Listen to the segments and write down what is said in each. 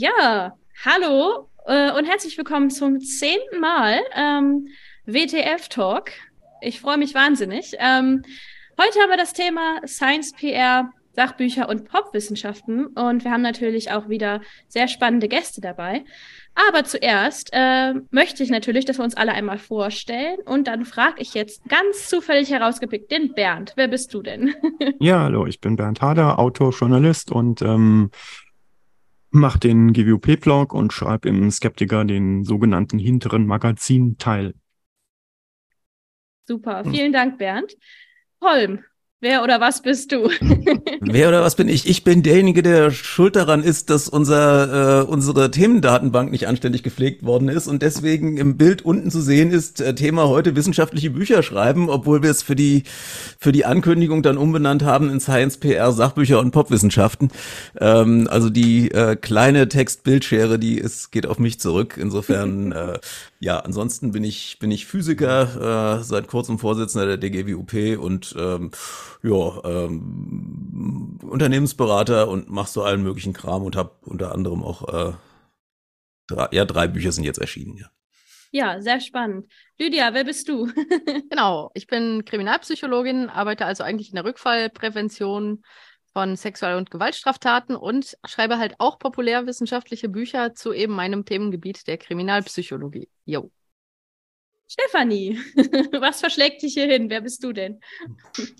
Ja, hallo äh, und herzlich willkommen zum zehnten Mal ähm, WTF Talk. Ich freue mich wahnsinnig. Ähm, heute haben wir das Thema Science PR, Sachbücher und Popwissenschaften und wir haben natürlich auch wieder sehr spannende Gäste dabei. Aber zuerst äh, möchte ich natürlich, dass wir uns alle einmal vorstellen und dann frage ich jetzt ganz zufällig herausgepickt den Bernd. Wer bist du denn? ja, hallo, ich bin Bernd Hader, Autor, Journalist und ähm, mache den GWP-Blog und schreibe im Skeptiker den sogenannten hinteren Magazin-Teil. Super, vielen Dank, Bernd. Holm, Wer oder was bist du? Wer oder was bin ich? Ich bin derjenige, der schuld daran ist, dass unser, äh, unsere Themendatenbank nicht anständig gepflegt worden ist und deswegen im Bild unten zu sehen ist, äh, Thema heute wissenschaftliche Bücher schreiben, obwohl wir es für die, für die Ankündigung dann umbenannt haben in Science PR, Sachbücher und Popwissenschaften. Ähm, also die äh, kleine Text-Bildschere, die ist, geht auf mich zurück. Insofern, äh, ja, ansonsten bin ich, bin ich Physiker, äh, seit kurzem Vorsitzender der DGWUP und ähm, ja, ähm, Unternehmensberater und mach so allen möglichen Kram und habe unter anderem auch, äh, drei, ja, drei Bücher sind jetzt erschienen, ja. Ja, sehr spannend. Lydia, wer bist du? genau, ich bin Kriminalpsychologin, arbeite also eigentlich in der Rückfallprävention von Sexual- und Gewaltstraftaten und schreibe halt auch populärwissenschaftliche Bücher zu eben meinem Themengebiet der Kriminalpsychologie. Jo. Stefanie, was verschlägt dich hier hin? Wer bist du denn?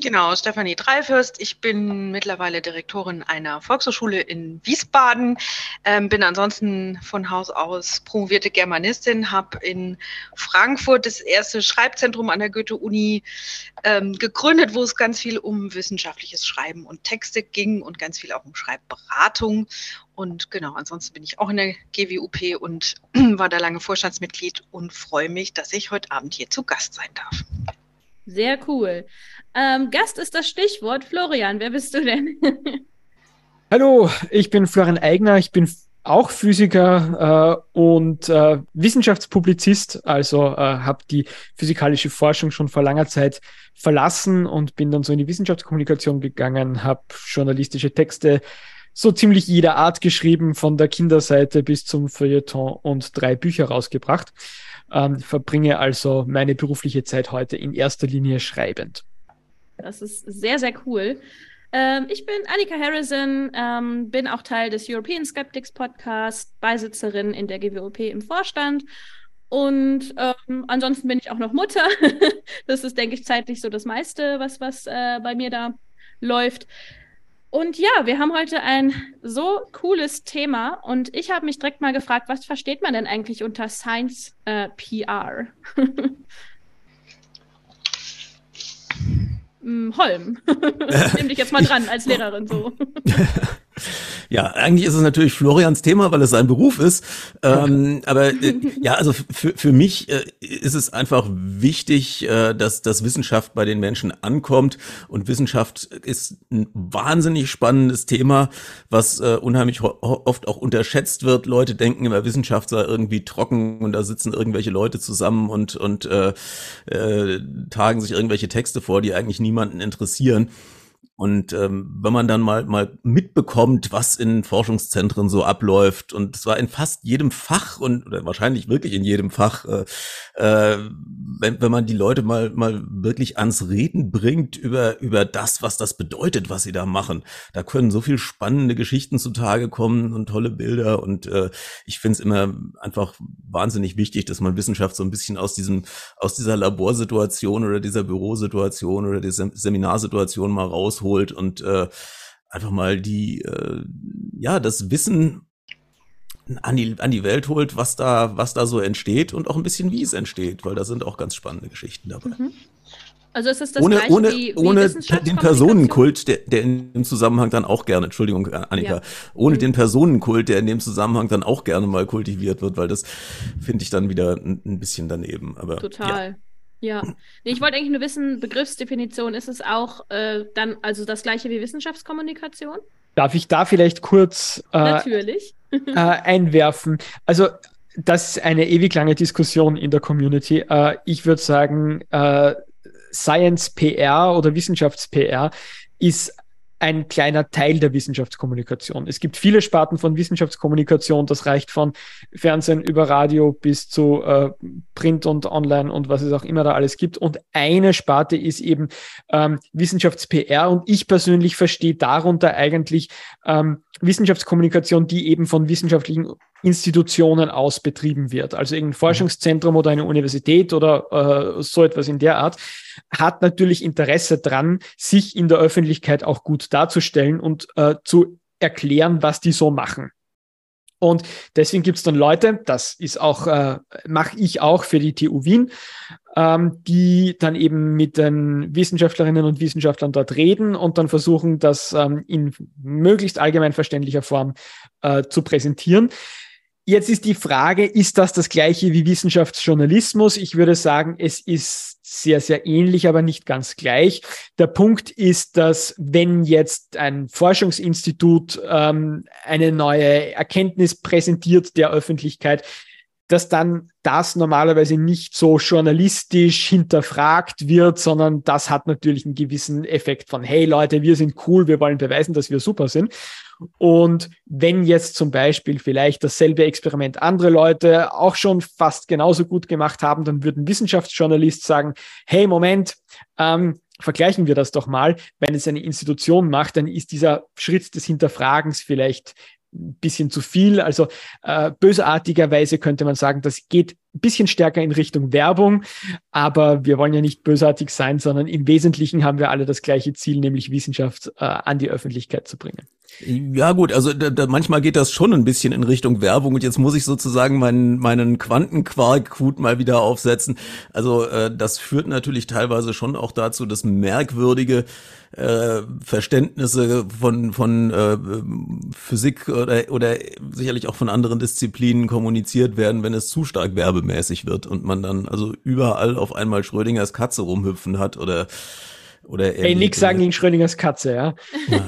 Genau, Stefanie Dreifürst. Ich bin mittlerweile Direktorin einer Volkshochschule in Wiesbaden. Ähm, bin ansonsten von Haus aus promovierte Germanistin, habe in Frankfurt das erste Schreibzentrum an der Goethe-Uni ähm, gegründet, wo es ganz viel um wissenschaftliches Schreiben und Texte ging und ganz viel auch um Schreibberatung. Und genau, ansonsten bin ich auch in der GWUP und war da lange Vorstandsmitglied und freue mich, dass ich heute Abend hier zu Gast sein darf. Sehr cool. Ähm, Gast ist das Stichwort. Florian, wer bist du denn? Hallo, ich bin Florian Eigner. Ich bin auch Physiker äh, und äh, Wissenschaftspublizist, also äh, habe die physikalische Forschung schon vor langer Zeit verlassen und bin dann so in die Wissenschaftskommunikation gegangen, habe journalistische Texte so ziemlich jeder Art geschrieben, von der Kinderseite bis zum Feuilleton und drei Bücher rausgebracht. Ähm, verbringe also meine berufliche Zeit heute in erster Linie schreibend. Das ist sehr, sehr cool. Ähm, ich bin Annika Harrison, ähm, bin auch Teil des European Skeptics Podcast, Beisitzerin in der GWOP im Vorstand. Und ähm, ansonsten bin ich auch noch Mutter. das ist, denke ich, zeitlich so das meiste, was, was äh, bei mir da läuft. Und ja, wir haben heute ein so cooles Thema und ich habe mich direkt mal gefragt, was versteht man denn eigentlich unter Science äh, PR? hm, Holm, nimm dich jetzt mal dran als Lehrerin so. Ja, eigentlich ist es natürlich Florians Thema, weil es sein Beruf ist. Ähm, aber äh, ja, also für, für mich äh, ist es einfach wichtig, äh, dass, dass Wissenschaft bei den Menschen ankommt. Und Wissenschaft ist ein wahnsinnig spannendes Thema, was äh, unheimlich oft auch unterschätzt wird. Leute denken immer, Wissenschaft sei irgendwie trocken und da sitzen irgendwelche Leute zusammen und, und äh, äh, tagen sich irgendwelche Texte vor, die eigentlich niemanden interessieren. Und ähm, wenn man dann mal mal mitbekommt, was in Forschungszentren so abläuft, und zwar in fast jedem Fach und oder wahrscheinlich wirklich in jedem Fach, äh, äh, wenn, wenn man die Leute mal mal wirklich ans Reden bringt über über das, was das bedeutet, was sie da machen, da können so viel spannende Geschichten zutage kommen und tolle Bilder. Und äh, ich finde es immer einfach wahnsinnig wichtig, dass man Wissenschaft so ein bisschen aus diesem aus dieser Laborsituation oder dieser Bürosituation oder dieser Seminarsituation mal rausholt holt und äh, einfach mal die, äh, ja, das Wissen an die, an die Welt holt, was da, was da so entsteht und auch ein bisschen, wie es entsteht, weil da sind auch ganz spannende Geschichten dabei. Mhm. Also es ist das ohne, gleiche ohne, wie, wie ohne den Personenkult, der, der in dem Zusammenhang dann auch gerne, Entschuldigung, Annika, ja. ohne mhm. den Personenkult, der in dem Zusammenhang dann auch gerne mal kultiviert wird, weil das finde ich dann wieder ein, ein, bisschen daneben. Aber total. Ja. Ja, nee, ich wollte eigentlich nur wissen, Begriffsdefinition, ist es auch äh, dann also das gleiche wie Wissenschaftskommunikation? Darf ich da vielleicht kurz äh, Natürlich. äh, einwerfen? Also das ist eine ewig lange Diskussion in der Community. Äh, ich würde sagen, äh, Science PR oder Wissenschafts PR ist ein kleiner Teil der Wissenschaftskommunikation. Es gibt viele Sparten von Wissenschaftskommunikation, das reicht von Fernsehen über Radio bis zu äh, Print und Online und was es auch immer da alles gibt. Und eine Sparte ist eben ähm, Wissenschafts-PR und ich persönlich verstehe darunter eigentlich ähm, Wissenschaftskommunikation, die eben von wissenschaftlichen Institutionen aus betrieben wird. Also irgendein Forschungszentrum oder eine Universität oder äh, so etwas in der Art hat natürlich Interesse dran, sich in der Öffentlichkeit auch gut darzustellen und äh, zu erklären, was die so machen. Und deswegen gibt es dann Leute, das ist auch, äh, mache ich auch für die TU Wien, ähm, die dann eben mit den Wissenschaftlerinnen und Wissenschaftlern dort reden und dann versuchen, das ähm, in möglichst allgemein verständlicher Form äh, zu präsentieren. Jetzt ist die Frage, ist das das gleiche wie Wissenschaftsjournalismus? Ich würde sagen, es ist sehr, sehr ähnlich, aber nicht ganz gleich. Der Punkt ist, dass wenn jetzt ein Forschungsinstitut ähm, eine neue Erkenntnis präsentiert der Öffentlichkeit, dass dann das normalerweise nicht so journalistisch hinterfragt wird, sondern das hat natürlich einen gewissen Effekt von, hey Leute, wir sind cool, wir wollen beweisen, dass wir super sind. Und wenn jetzt zum Beispiel vielleicht dasselbe Experiment andere Leute auch schon fast genauso gut gemacht haben, dann würden Wissenschaftsjournalist sagen, hey Moment, ähm, vergleichen wir das doch mal. Wenn es eine Institution macht, dann ist dieser Schritt des Hinterfragens vielleicht ein bisschen zu viel. Also äh, bösartigerweise könnte man sagen, das geht ein bisschen stärker in Richtung Werbung, aber wir wollen ja nicht bösartig sein, sondern im Wesentlichen haben wir alle das gleiche Ziel, nämlich Wissenschaft äh, an die Öffentlichkeit zu bringen. Ja gut, also da, da, manchmal geht das schon ein bisschen in Richtung Werbung und jetzt muss ich sozusagen meinen meinen Quantenquark-Hut mal wieder aufsetzen. Also äh, das führt natürlich teilweise schon auch dazu, dass merkwürdige äh, Verständnisse von von äh, Physik oder oder sicherlich auch von anderen Disziplinen kommuniziert werden, wenn es zu stark werbemäßig wird und man dann also überall auf einmal Schrödingers Katze rumhüpfen hat oder oder Ey, nix sagen gegen Schrödingers Katze, ja. ja.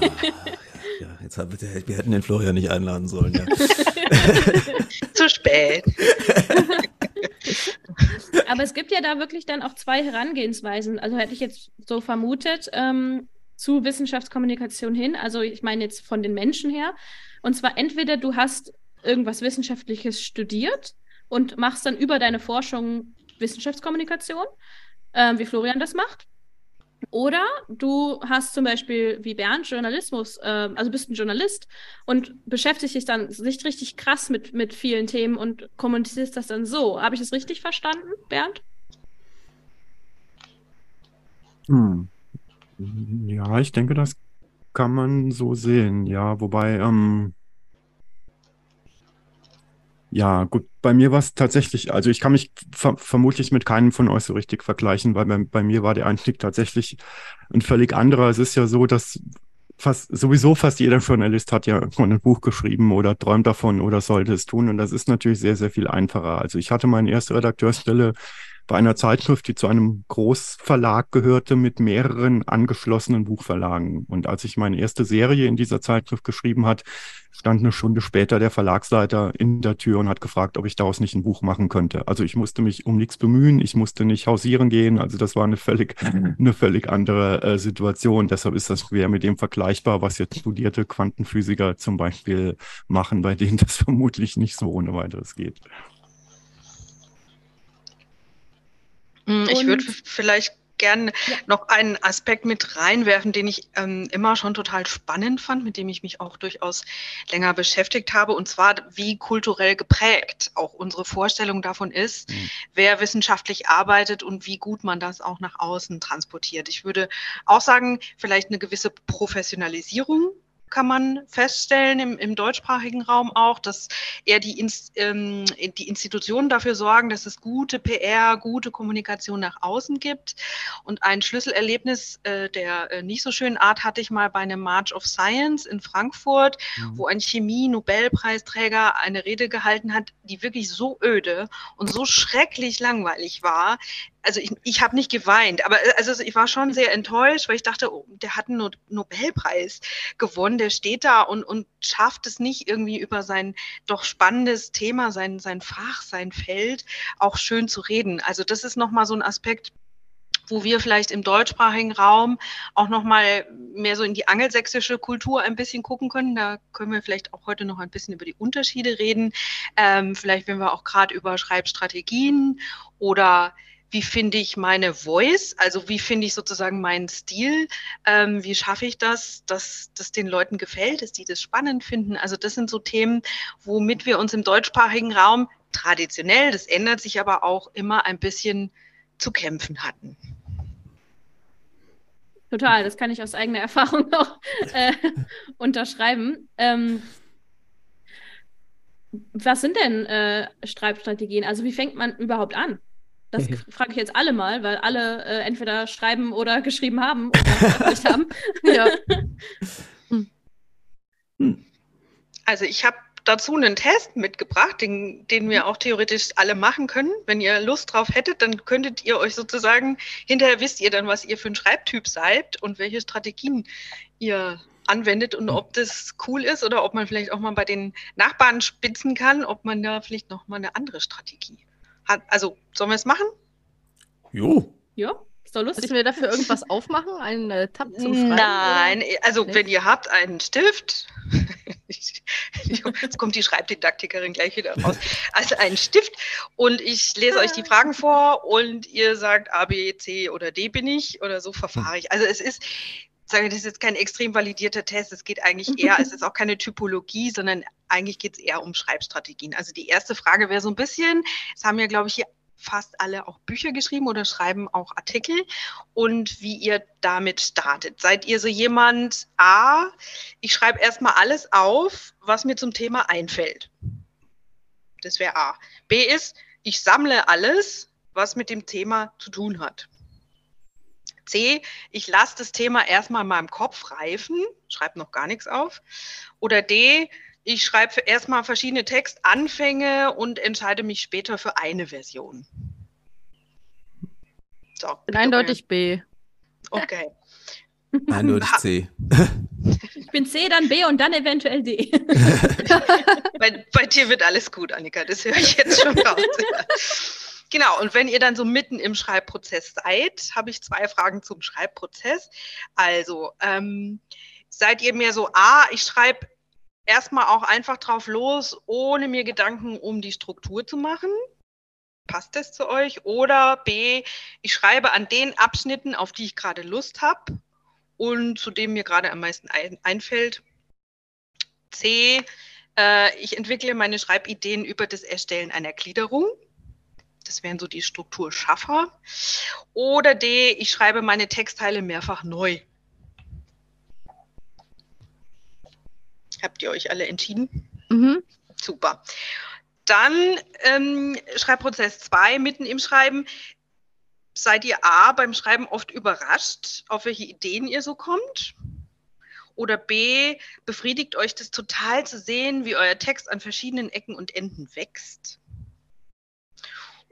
Ja, jetzt hab, wir hätten den Florian nicht einladen sollen. Ja. Zu spät. Aber es gibt ja da wirklich dann auch zwei Herangehensweisen. Also hätte ich jetzt so vermutet, ähm, zu Wissenschaftskommunikation hin. Also ich meine jetzt von den Menschen her. Und zwar entweder du hast irgendwas Wissenschaftliches studiert und machst dann über deine Forschung Wissenschaftskommunikation, äh, wie Florian das macht. Oder du hast zum Beispiel wie Bernd Journalismus, äh, also bist ein Journalist und beschäftigst dich dann nicht richtig krass mit, mit vielen Themen und kommunizierst das dann so. Habe ich das richtig verstanden, Bernd? Hm. Ja, ich denke, das kann man so sehen. Ja, wobei, ähm, ja, gut, bei mir war es tatsächlich, also ich kann mich ver vermutlich mit keinem von euch so richtig vergleichen, weil bei, bei mir war der Einstieg tatsächlich ein völlig anderer. Es ist ja so, dass fast sowieso fast jeder Journalist hat ja ein Buch geschrieben oder träumt davon oder sollte es tun. Und das ist natürlich sehr, sehr viel einfacher. Also ich hatte meine erste Redakteursstelle bei einer Zeitschrift, die zu einem Großverlag gehörte mit mehreren angeschlossenen Buchverlagen. Und als ich meine erste Serie in dieser Zeitschrift geschrieben hat, stand eine Stunde später der Verlagsleiter in der Tür und hat gefragt, ob ich daraus nicht ein Buch machen könnte. Also ich musste mich um nichts bemühen, ich musste nicht hausieren gehen. Also das war eine völlig, eine völlig andere äh, Situation. Deshalb ist das schwer mit dem vergleichbar, was jetzt studierte Quantenphysiker zum Beispiel machen, bei denen das vermutlich nicht so ohne weiteres geht. Hm, ich würde vielleicht gerne ja. noch einen Aspekt mit reinwerfen, den ich ähm, immer schon total spannend fand, mit dem ich mich auch durchaus länger beschäftigt habe, und zwar, wie kulturell geprägt auch unsere Vorstellung davon ist, mhm. wer wissenschaftlich arbeitet und wie gut man das auch nach außen transportiert. Ich würde auch sagen, vielleicht eine gewisse Professionalisierung kann man feststellen im, im deutschsprachigen Raum auch, dass eher die, Inst, ähm, die Institutionen dafür sorgen, dass es gute PR, gute Kommunikation nach außen gibt. Und ein Schlüsselerlebnis äh, der äh, nicht so schönen Art hatte ich mal bei einem March of Science in Frankfurt, mhm. wo ein Chemie-Nobelpreisträger eine Rede gehalten hat, die wirklich so öde und so schrecklich langweilig war, also ich, ich habe nicht geweint, aber äh, also ich war schon sehr enttäuscht, weil ich dachte, oh, der hat einen Nobelpreis gewonnen, der steht da und, und schafft es nicht irgendwie über sein doch spannendes Thema, sein, sein Fach, sein Feld auch schön zu reden. Also das ist nochmal so ein Aspekt, wo wir vielleicht im deutschsprachigen Raum auch nochmal mehr so in die angelsächsische Kultur ein bisschen gucken können. Da können wir vielleicht auch heute noch ein bisschen über die Unterschiede reden. Ähm, vielleicht, wenn wir auch gerade über Schreibstrategien oder wie finde ich meine Voice, also wie finde ich sozusagen meinen Stil, ähm, wie schaffe ich das, dass das den Leuten gefällt, dass die das spannend finden. Also das sind so Themen, womit wir uns im deutschsprachigen Raum traditionell, das ändert sich aber auch immer ein bisschen zu kämpfen hatten. Total, das kann ich aus eigener Erfahrung auch äh, unterschreiben. Ähm, was sind denn äh, Schreibstrategien? Also wie fängt man überhaupt an? Das frage ich jetzt alle mal, weil alle äh, entweder schreiben oder geschrieben haben oder haben. ja. Also ich habe dazu einen Test mitgebracht, den, den wir auch theoretisch alle machen können. Wenn ihr Lust drauf hättet, dann könntet ihr euch sozusagen, hinterher wisst ihr dann, was ihr für ein Schreibtyp seid und welche Strategien ihr anwendet und ob das cool ist oder ob man vielleicht auch mal bei den Nachbarn spitzen kann, ob man da vielleicht noch mal eine andere Strategie hat. Also, sollen wir es machen? Jo. Ja. Ist doch lustig. Müssen wir dafür irgendwas aufmachen? Einen äh, Tab zum Schreiben? Nein, oder? also nee. wenn ihr habt einen Stift, jetzt kommt die Schreibdidaktikerin gleich wieder raus, also einen Stift und ich lese euch die Fragen vor und ihr sagt A, B, C oder D bin ich oder so verfahre ich. Also es ist, sage das ist jetzt kein extrem validierter Test, es geht eigentlich eher, es ist auch keine Typologie, sondern eigentlich geht es eher um Schreibstrategien. Also die erste Frage wäre so ein bisschen, es haben ja, glaube ich, hier fast alle auch Bücher geschrieben oder schreiben auch Artikel und wie ihr damit startet. Seid ihr so jemand, A, ich schreibe erstmal alles auf, was mir zum Thema einfällt. Das wäre A. B ist, ich sammle alles, was mit dem Thema zu tun hat. C, ich lasse das Thema erstmal in meinem Kopf reifen, schreibe noch gar nichts auf. Oder D, ich schreibe erstmal verschiedene Textanfänge und entscheide mich später für eine Version. So, bin eindeutig B. Okay. Eindeutig C. Ich bin C, dann B und dann eventuell D. bei, bei dir wird alles gut, Annika, das höre ich jetzt schon raus. Genau, und wenn ihr dann so mitten im Schreibprozess seid, habe ich zwei Fragen zum Schreibprozess. Also, ähm, seid ihr mehr so, ah, ich schreibe erstmal auch einfach drauf los, ohne mir Gedanken um die Struktur zu machen. Passt das zu euch? Oder B, ich schreibe an den Abschnitten, auf die ich gerade Lust habe und zu dem mir gerade am meisten ein, einfällt. C, äh, ich entwickle meine Schreibideen über das Erstellen einer Gliederung. Das wären so die Strukturschaffer. Oder D, ich schreibe meine Textteile mehrfach neu. Habt ihr euch alle entschieden? Mhm. Super. Dann ähm, Schreibprozess 2, mitten im Schreiben. Seid ihr A beim Schreiben oft überrascht, auf welche Ideen ihr so kommt? Oder B, befriedigt euch das total zu sehen, wie euer Text an verschiedenen Ecken und Enden wächst?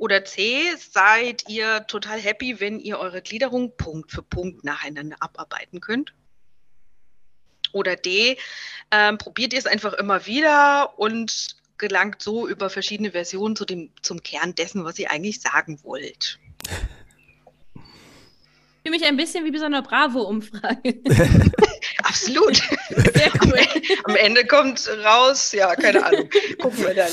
Oder C, seid ihr total happy, wenn ihr eure Gliederung Punkt für Punkt nacheinander abarbeiten könnt? Oder D, ähm, probiert ihr es einfach immer wieder und gelangt so über verschiedene Versionen zu dem, zum Kern dessen, was ihr eigentlich sagen wollt. Ich fühle mich ein bisschen wie bei so einer Bravo-Umfrage. Absolut. Sehr cool. Am, am, Ende kommt raus, ja, keine Ahnung. Gucken wir dann.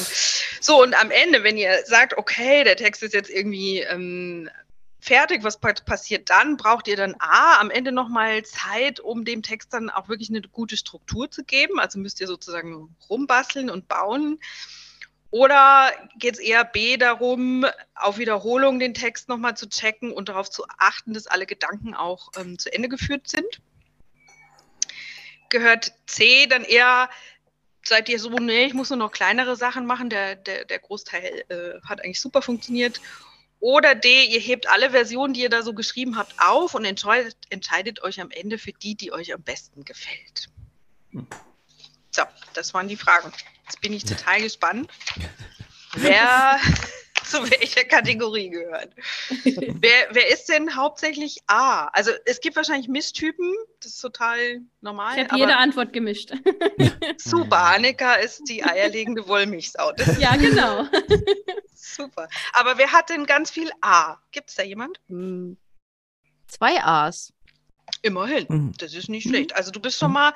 So, und am Ende, wenn ihr sagt, okay, der Text ist jetzt irgendwie ähm, fertig, was passiert dann? Braucht ihr dann A, am Ende nochmal Zeit, um dem Text dann auch wirklich eine gute Struktur zu geben? Also müsst ihr sozusagen rumbasteln und bauen. Oder geht es eher B darum, auf Wiederholung den Text nochmal zu checken und darauf zu achten, dass alle Gedanken auch ähm, zu Ende geführt sind? Gehört C dann eher, seid ihr so, nee, ich muss nur noch kleinere Sachen machen, der, der, der Großteil äh, hat eigentlich super funktioniert. Oder D, ihr hebt alle Versionen, die ihr da so geschrieben habt, auf und entscheidet, entscheidet euch am Ende für die, die euch am besten gefällt. So, das waren die Fragen. Jetzt bin ich total gespannt, wer zu welcher Kategorie gehört. wer, wer ist denn hauptsächlich A? Also es gibt wahrscheinlich Misstypen, das ist total normal. Ich habe jede Antwort gemischt. Super, Annika ist die eierlegende Wollmilchsau. ja, genau. Super. Aber wer hat denn ganz viel A? Gibt es da jemand? Hm. Zwei A's. Immerhin, Mhm. das ist nicht schlecht. Also du bist schon mal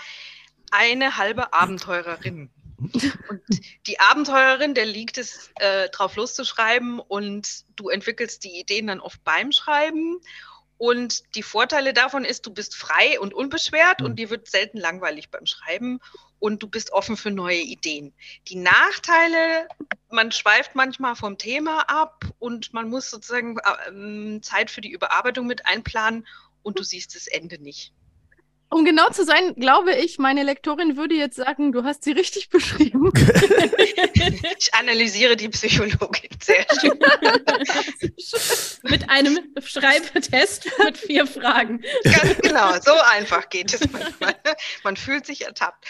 eine halbe Abenteurerin. Und die Abenteurerin, der liegt es, äh, drauf loszuschreiben und du entwickelst die Ideen dann oft beim Schreiben. Und die Vorteile davon ist, du bist frei und unbeschwert und dir wird selten langweilig beim Schreiben und du bist offen für neue Ideen. Die Nachteile, man schweift manchmal vom Thema ab und man muss sozusagen äh, ähm, Zeit für die Überarbeitung mit einplanen und du siehst das Ende nicht. Um genau zu sein, glaube ich, meine Lektorin würde jetzt sagen, du hast sie richtig beschrieben. Ich analysiere die Psychologin sehr schön. Mit einem Schreibtest mit vier Fragen. Ganz genau, so einfach geht es manchmal. Man fühlt sich ertappt.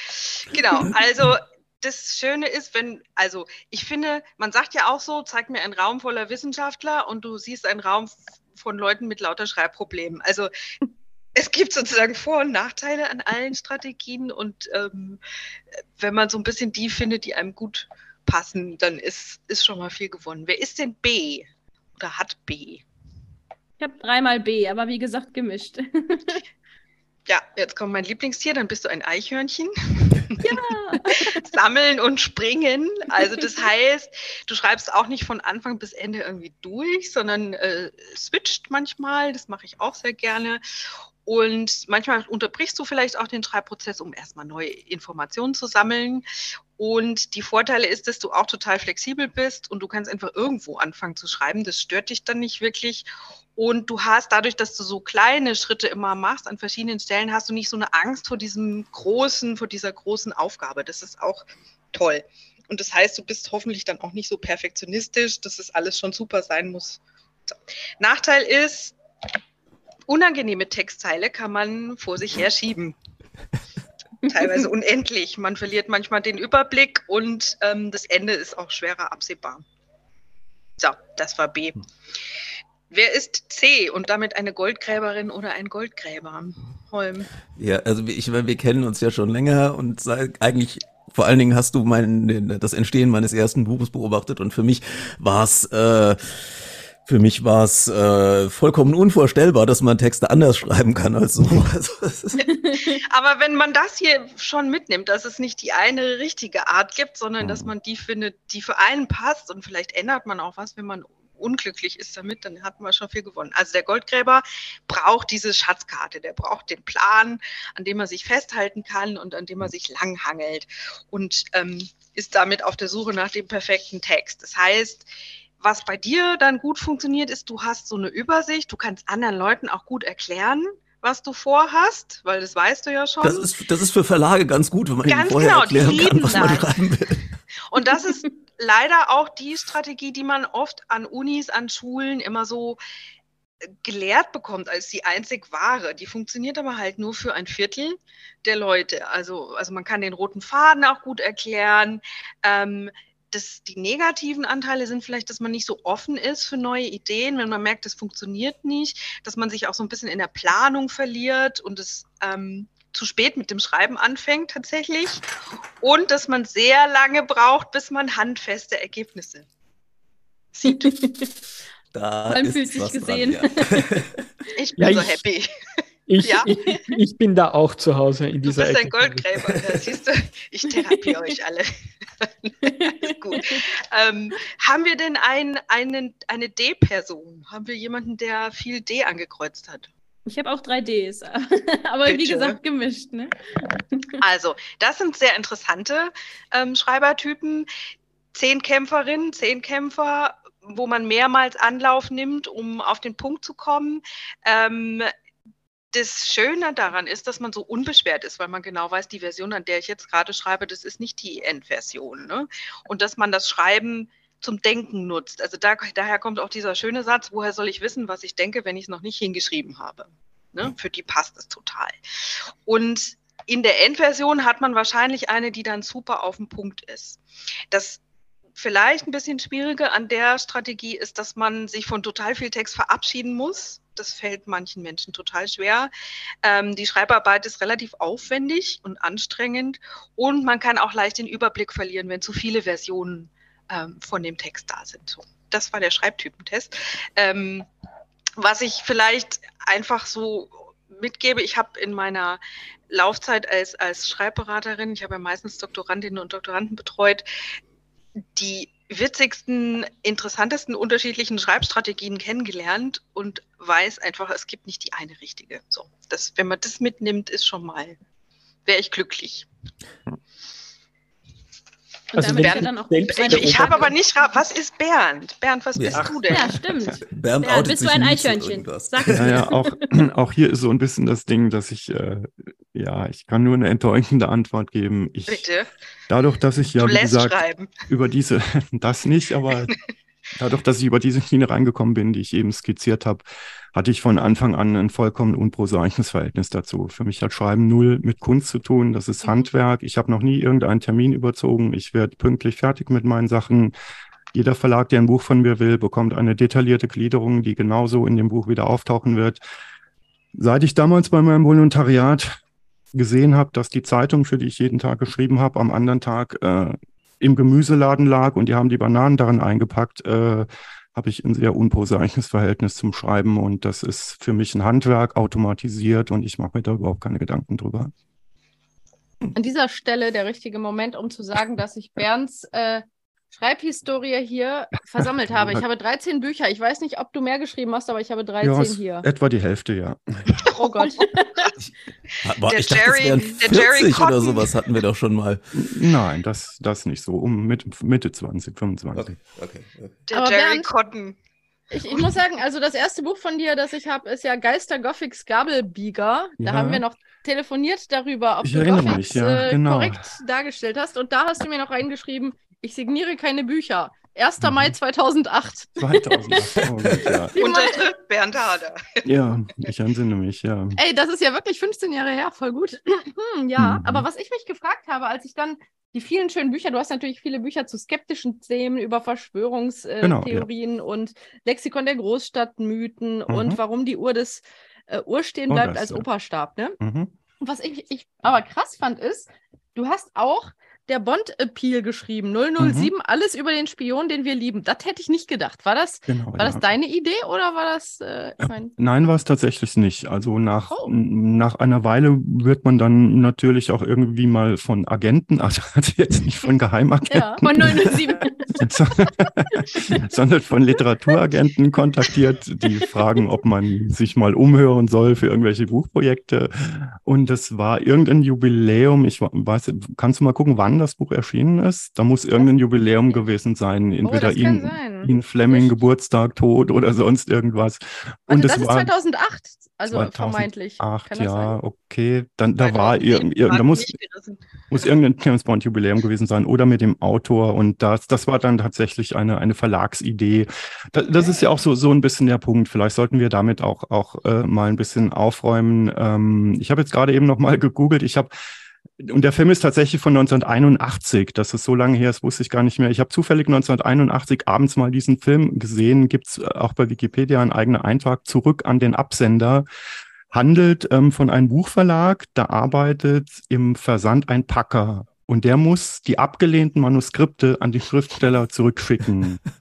Genau, also das Schöne ist, wenn, also ich finde, man sagt ja auch so, zeig mir einen Raum voller Wissenschaftler und du siehst einen Raum von Leuten mit lauter Schreibproblemen. Also es gibt sozusagen Vor- und Nachteile an allen Strategien und ähm, wenn man so ein bisschen die findet, die einem gut passen, dann ist, ist schon mal viel gewonnen. Wer ist denn B? Oder hat B? Ich habe dreimal B, aber wie gesagt gemischt. Ja, jetzt kommt mein Lieblingstier, dann bist du ein Eichhörnchen. ja. Sammeln und springen. Also das heißt, du schreibst auch nicht von Anfang bis Ende irgendwie durch, sondern äh, switcht manchmal. Das mache ich auch sehr gerne. Und manchmal unterbrichst du vielleicht auch den Schreibprozess, um erstmal neue Informationen zu sammeln. Und die Vorteile ist, dass du auch total flexibel bist und du kannst einfach irgendwo anfangen zu schreiben. Das stört dich dann nicht wirklich. Und du hast dadurch, dass du so kleine Schritte immer machst an verschiedenen Stellen, hast du nicht so eine Angst vor diesem großen, vor dieser großen Aufgabe. Das ist auch toll. Und das heißt, du bist hoffentlich dann auch nicht so perfektionistisch, dass es alles schon super sein muss. So. Nachteil ist, unangenehme Textteile kann man vor sich her schieben. Teilweise unendlich. Man verliert manchmal den Überblick und ähm, das Ende ist auch schwerer absehbar. So, das war B. Wer ist C und damit eine Goldgräberin oder ein Goldgräber? Holm. Ja, also ich meine, wir kennen uns ja schon länger und eigentlich vor allen Dingen hast du mein, das Entstehen meines ersten Buches beobachtet und für mich war es äh, für mich war es äh, vollkommen unvorstellbar, dass man Texte anders schreiben kann als so. Also, Aber wenn man das hier schon mitnimmt, dass es nicht die eine richtige Art gibt, sondern dass Mhm. man die findet, die für einen passt und vielleicht ändert man auch was, wenn man unglücklich ist damit, dann hat man schon viel gewonnen. Also der Goldgräber braucht diese Schatzkarte, der braucht den Plan, an dem er sich festhalten kann und an dem er sich langhangelt und ähm, ist damit auf der Suche nach dem perfekten Text. Das heißt, was bei dir dann gut funktioniert, ist, du hast so eine Übersicht, du kannst anderen Leuten auch gut erklären, was du vorhast, weil das weißt du ja schon. das ist das ist für Verlage ganz gut, wenn man ihnen Ganz vorher genau, die erklären kann, was man das. schreiben will. Und das ist leider auch die Strategie, die man oft an Unis, an Schulen immer so äh, gelehrt bekommt als die einzig wahre. Die funktioniert aber halt nur für ein Viertel der Leute. Also, also man kann den roten Faden auch gut erklären. Ähm, das, die negativen Anteile sind vielleicht, dass man nicht so offen ist für neue Ideen, wenn man merkt, es funktioniert nicht, dass man sich auch so ein bisschen in der Planung verliert und es ähm, zu spät mit dem Schreiben anfängt tatsächlich und dass man sehr lange braucht, bis man handfeste Ergebnisse sieht. Da ist fühlt sich was gesehen. Dran, ja. Ich bin Ja, so ich- happy. Ich, Ja. ich, ich bin da auch zu Hause in Du dieser bist ein Ecke. Goldgräber. Ja, siehst du, ich therapiere euch alle. Alles gut. Ähm, haben wir denn ein, einen, eine D-Person? Haben wir jemanden, der viel D angekreuzt hat? Ich habe auch drei Ds, aber wie Bitte. gesagt gemischt. Ne? Also, das sind sehr interessante ähm, Schreibertypen. Zehn Kämpferinnen, zehn Kämpfer, wo man mehrmals Anlauf nimmt, um auf den Punkt zu kommen. Ähm, das Schöne daran ist, dass man so unbeschwert ist, weil man genau weiß, die Version, an der ich jetzt gerade schreibe, das ist nicht die Endversion. Ne? Und dass man das Schreiben zum Denken nutzt. Also da, daher kommt auch dieser schöne Satz, woher soll ich wissen, was ich denke, wenn ich es noch nicht hingeschrieben habe. Ne? Für die passt es total. Und in der Endversion hat man wahrscheinlich eine, die dann super auf den Punkt ist. Das vielleicht ein bisschen Schwierige an der Strategie ist, dass man sich von total viel Text verabschieden muss. Das fällt manchen Menschen total schwer. Ähm, die Schreibarbeit ist relativ aufwendig und anstrengend und man kann auch leicht den Überblick verlieren, wenn zu viele Versionen ähm, von dem Text da sind. So, das war der Schreibtypentest. Ähm, was ich vielleicht einfach so mitgebe, ich habe in meiner Laufzeit als, als Schreibberaterin, ich habe ja meistens Doktorandinnen und Doktoranden betreut, die witzigsten, interessantesten unterschiedlichen Schreibstrategien kennengelernt und weiß einfach, es gibt nicht die eine richtige. So, das, wenn man das mitnimmt, ist schon mal, wäre ich glücklich. Und Also damit du dann auch selbst- eine- Ich, habe aber nicht, was ist Bernd? Bernd, was bist Ja. du denn? Ja, stimmt. Bernd Ja, bist du ein Eichhörnchen? Sag es Ja, mir. ja, auch, auch hier ist so ein bisschen das Ding, dass ich, äh, ja, ich kann nur eine enttäuschende Antwort geben. Ich, Bitte. dadurch, dass ich ja, du wie gesagt, schreiben. über diese, das nicht, aber dadurch, dass ich über diese Schiene reingekommen bin, die ich eben skizziert habe, hatte ich von Anfang an ein vollkommen unprosaisches Verhältnis dazu. Für mich hat Schreiben null mit Kunst zu tun. Das ist Handwerk. Ich habe noch nie irgendeinen Termin überzogen. Ich werde pünktlich fertig mit meinen Sachen. Jeder Verlag, der ein Buch von mir will, bekommt eine detaillierte Gliederung, die genauso in dem Buch wieder auftauchen wird. Seit ich damals bei meinem Volontariat gesehen habe, dass die Zeitung, für die ich jeden Tag geschrieben habe, am anderen Tag äh, im Gemüseladen lag und die haben die Bananen darin eingepackt, äh, habe ich ein sehr unprosaisches Verhältnis zum Schreiben und das ist für mich ein Handwerk, automatisiert und ich mache mir da überhaupt keine Gedanken drüber. An dieser Stelle der richtige Moment, um zu sagen, dass ich Bernds äh, Schreibhistorie hier versammelt habe. Ich habe 13 Bücher. Ich weiß nicht, ob du mehr geschrieben hast, aber ich habe 13 Ja, hier. etwa die Hälfte, ja. Oh Gott. Boah, Der ich dachte, es Jerry- wären der Jerry 40 oder sowas hatten wir doch schon mal. Nein, das, das nicht so. Um Mitte, Mitte 20, 25. okay, okay. Der Aber Jerry Bernd- Cotton. Ich, ich muss sagen, also das erste Buch von dir, das ich habe, ist ja Geister Gothics Gabelbieger. Da Ja. haben wir noch telefoniert darüber, ob Ich du Gothics mich, ja, äh, genau. korrekt dargestellt hast. Und da hast du mir noch reingeschrieben, ich signiere keine Bücher. 1. Mai Mhm. 2008. 2008. Oh Gott, ja. Mai- Unterschrift Bernd Hader. ja, ich entsinne mich, ja. Ey, das ist ja wirklich 15 Jahre her, voll gut. ja, Mhm. aber was ich mich gefragt habe, als ich dann die vielen schönen Bücher, du hast natürlich viele Bücher zu skeptischen Themen über Genau, Verschwörungstheorien und Lexikon der Großstadtmythen und Mhm. warum die Uhr des äh, Uhr stehen Oh, bleibt, das, als ja. Opa starb, ne? Mhm. Und was ich, ich aber krass fand, ist, du hast auch der Bond-Appeal geschrieben, 007, Mhm. alles über den Spion, den wir lieben. Das hätte ich nicht gedacht. War das, Genau, war ja. das deine Idee oder war das, äh, ich mein, Nein, war es tatsächlich nicht. Also nach, Oh. nach einer Weile wird man dann natürlich auch irgendwie mal von Agenten, also jetzt nicht von Geheimagenten, ja. Von 007. sondern von Literaturagenten kontaktiert, die fragen, ob man sich mal umhören soll für irgendwelche Buchprojekte. Und das war irgendein Jubiläum. Ich weiß, kannst du mal gucken, wann das Buch erschienen ist? Da muss irgendein Jubiläum gewesen sein. Entweder oh, das kann ihn, sein. ihn Fleming Geburtstag, Tod oder sonst irgendwas. Also Und das es ist war 2008, also 2008, vermeintlich. Kann Acht, das ja, sein? okay. Dann da war 2010 irgend, ir- da muss, muss irgendein James Bond Jubiläum gewesen sein oder mit dem Autor und das, das war dann tatsächlich eine, eine Verlagsidee. Da, das ist ja auch so, so ein bisschen der Punkt. Vielleicht sollten wir damit auch, auch äh, mal ein bisschen aufräumen. Ähm, ich habe jetzt gerade eben noch mal gegoogelt. Ich habe und der Film ist tatsächlich von 1981. Das ist so lange her, das wusste ich gar nicht mehr. Ich habe zufällig 1981 abends mal diesen Film gesehen. Gibt's äh, auch bei Wikipedia einen eigenen Eintrag zurück an den Absender handelt ähm, von einem Buchverlag, da arbeitet im Versand ein Packer und der muss die abgelehnten Manuskripte an die Schriftsteller zurückschicken.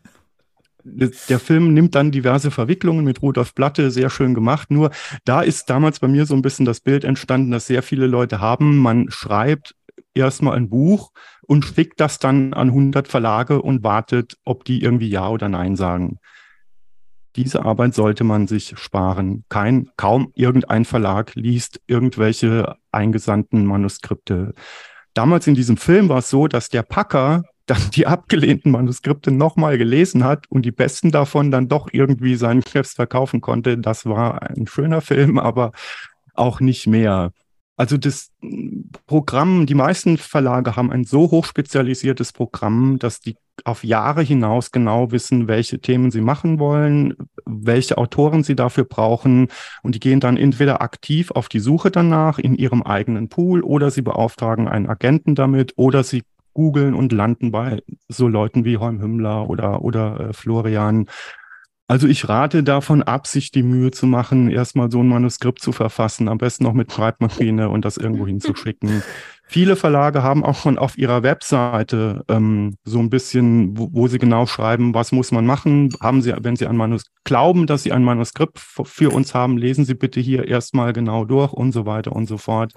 Der Film nimmt dann diverse Verwicklungen mit Rudolf Blatte, sehr schön gemacht. Nur da ist damals bei mir so ein bisschen das Bild entstanden, dass sehr viele Leute haben, man schreibt erstmal ein Buch und schickt das dann an 100 Verlage und wartet, ob die irgendwie Ja oder Nein sagen. Diese Arbeit sollte man sich sparen. Kein, kaum irgendein Verlag liest irgendwelche eingesandten Manuskripte. Damals in diesem Film war es so, dass der Packer dann die abgelehnten Manuskripte nochmal gelesen hat und die besten davon dann doch irgendwie seinen Chefs verkaufen konnte. Das war ein schöner Film, aber auch nicht mehr. Also das Programm, die meisten Verlage haben ein so hochspezialisiertes Programm, dass die auf Jahre hinaus genau wissen, welche Themen sie machen wollen, welche Autoren sie dafür brauchen. Und die gehen dann entweder aktiv auf die Suche danach in ihrem eigenen Pool oder sie beauftragen einen Agenten damit oder sie googeln und landen bei so Leuten wie Holm Hümmler oder, oder äh, Florian. Also ich rate davon ab, sich die Mühe zu machen, erstmal so ein Manuskript zu verfassen, am besten noch mit Schreibmaschine und das irgendwo hinzuschicken. Viele Verlage haben auch schon auf ihrer Webseite ähm, so ein bisschen, wo, wo, sie genau schreiben, was muss man machen. Haben Sie, wenn Sie ein Manus glauben, dass Sie ein Manuskript für uns haben, lesen Sie bitte hier erstmal genau durch und so weiter und so fort.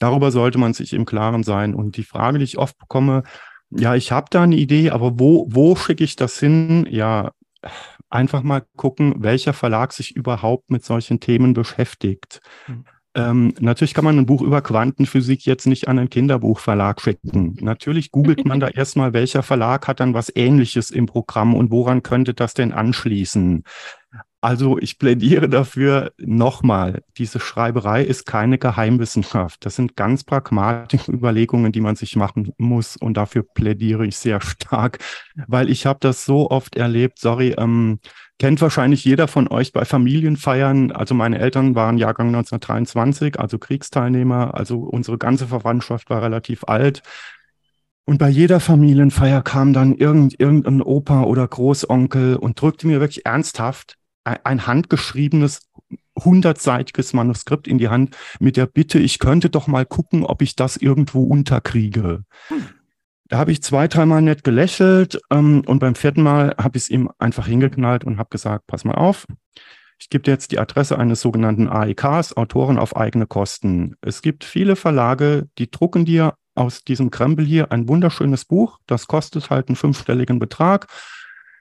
Darüber sollte man sich im Klaren sein. Und die Frage, die ich oft bekomme, ja, ich habe da eine Idee, aber wo, wo schicke ich das hin? Ja, einfach mal gucken, welcher Verlag sich überhaupt mit solchen Themen beschäftigt. Mhm. Ähm, natürlich kann man ein Buch über Quantenphysik jetzt nicht an einen Kinderbuchverlag schicken. Natürlich googelt man da erstmal, welcher Verlag hat dann was Ähnliches im Programm und woran könnte das denn anschließen? Also ich plädiere dafür nochmal, diese Schreiberei ist keine Geheimwissenschaft. Das sind ganz pragmatische Überlegungen, die man sich machen muss und dafür plädiere ich sehr stark, weil ich habe das so oft erlebt. Sorry, ähm, kennt wahrscheinlich jeder von euch bei Familienfeiern. Also meine Eltern waren Jahrgang 1923, also Kriegsteilnehmer. Also unsere ganze Verwandtschaft war relativ alt. Und bei jeder Familienfeier kam dann irgend, irgendein Opa oder Großonkel und drückte mir wirklich ernsthaft ein handgeschriebenes hundertseitiges Manuskript in die Hand mit der Bitte, ich könnte doch mal gucken, ob ich das irgendwo unterkriege. Hm. Da habe ich zwei, dreimal nett gelächelt ähm, und beim vierten Mal habe ich es ihm einfach hingeknallt und habe gesagt, pass mal auf, ich gebe dir jetzt die Adresse eines sogenannten AEKs, Autoren auf eigene Kosten. Es gibt viele Verlage, die drucken dir aus diesem Krempel hier ein wunderschönes Buch. Das kostet halt einen fünfstelligen Betrag.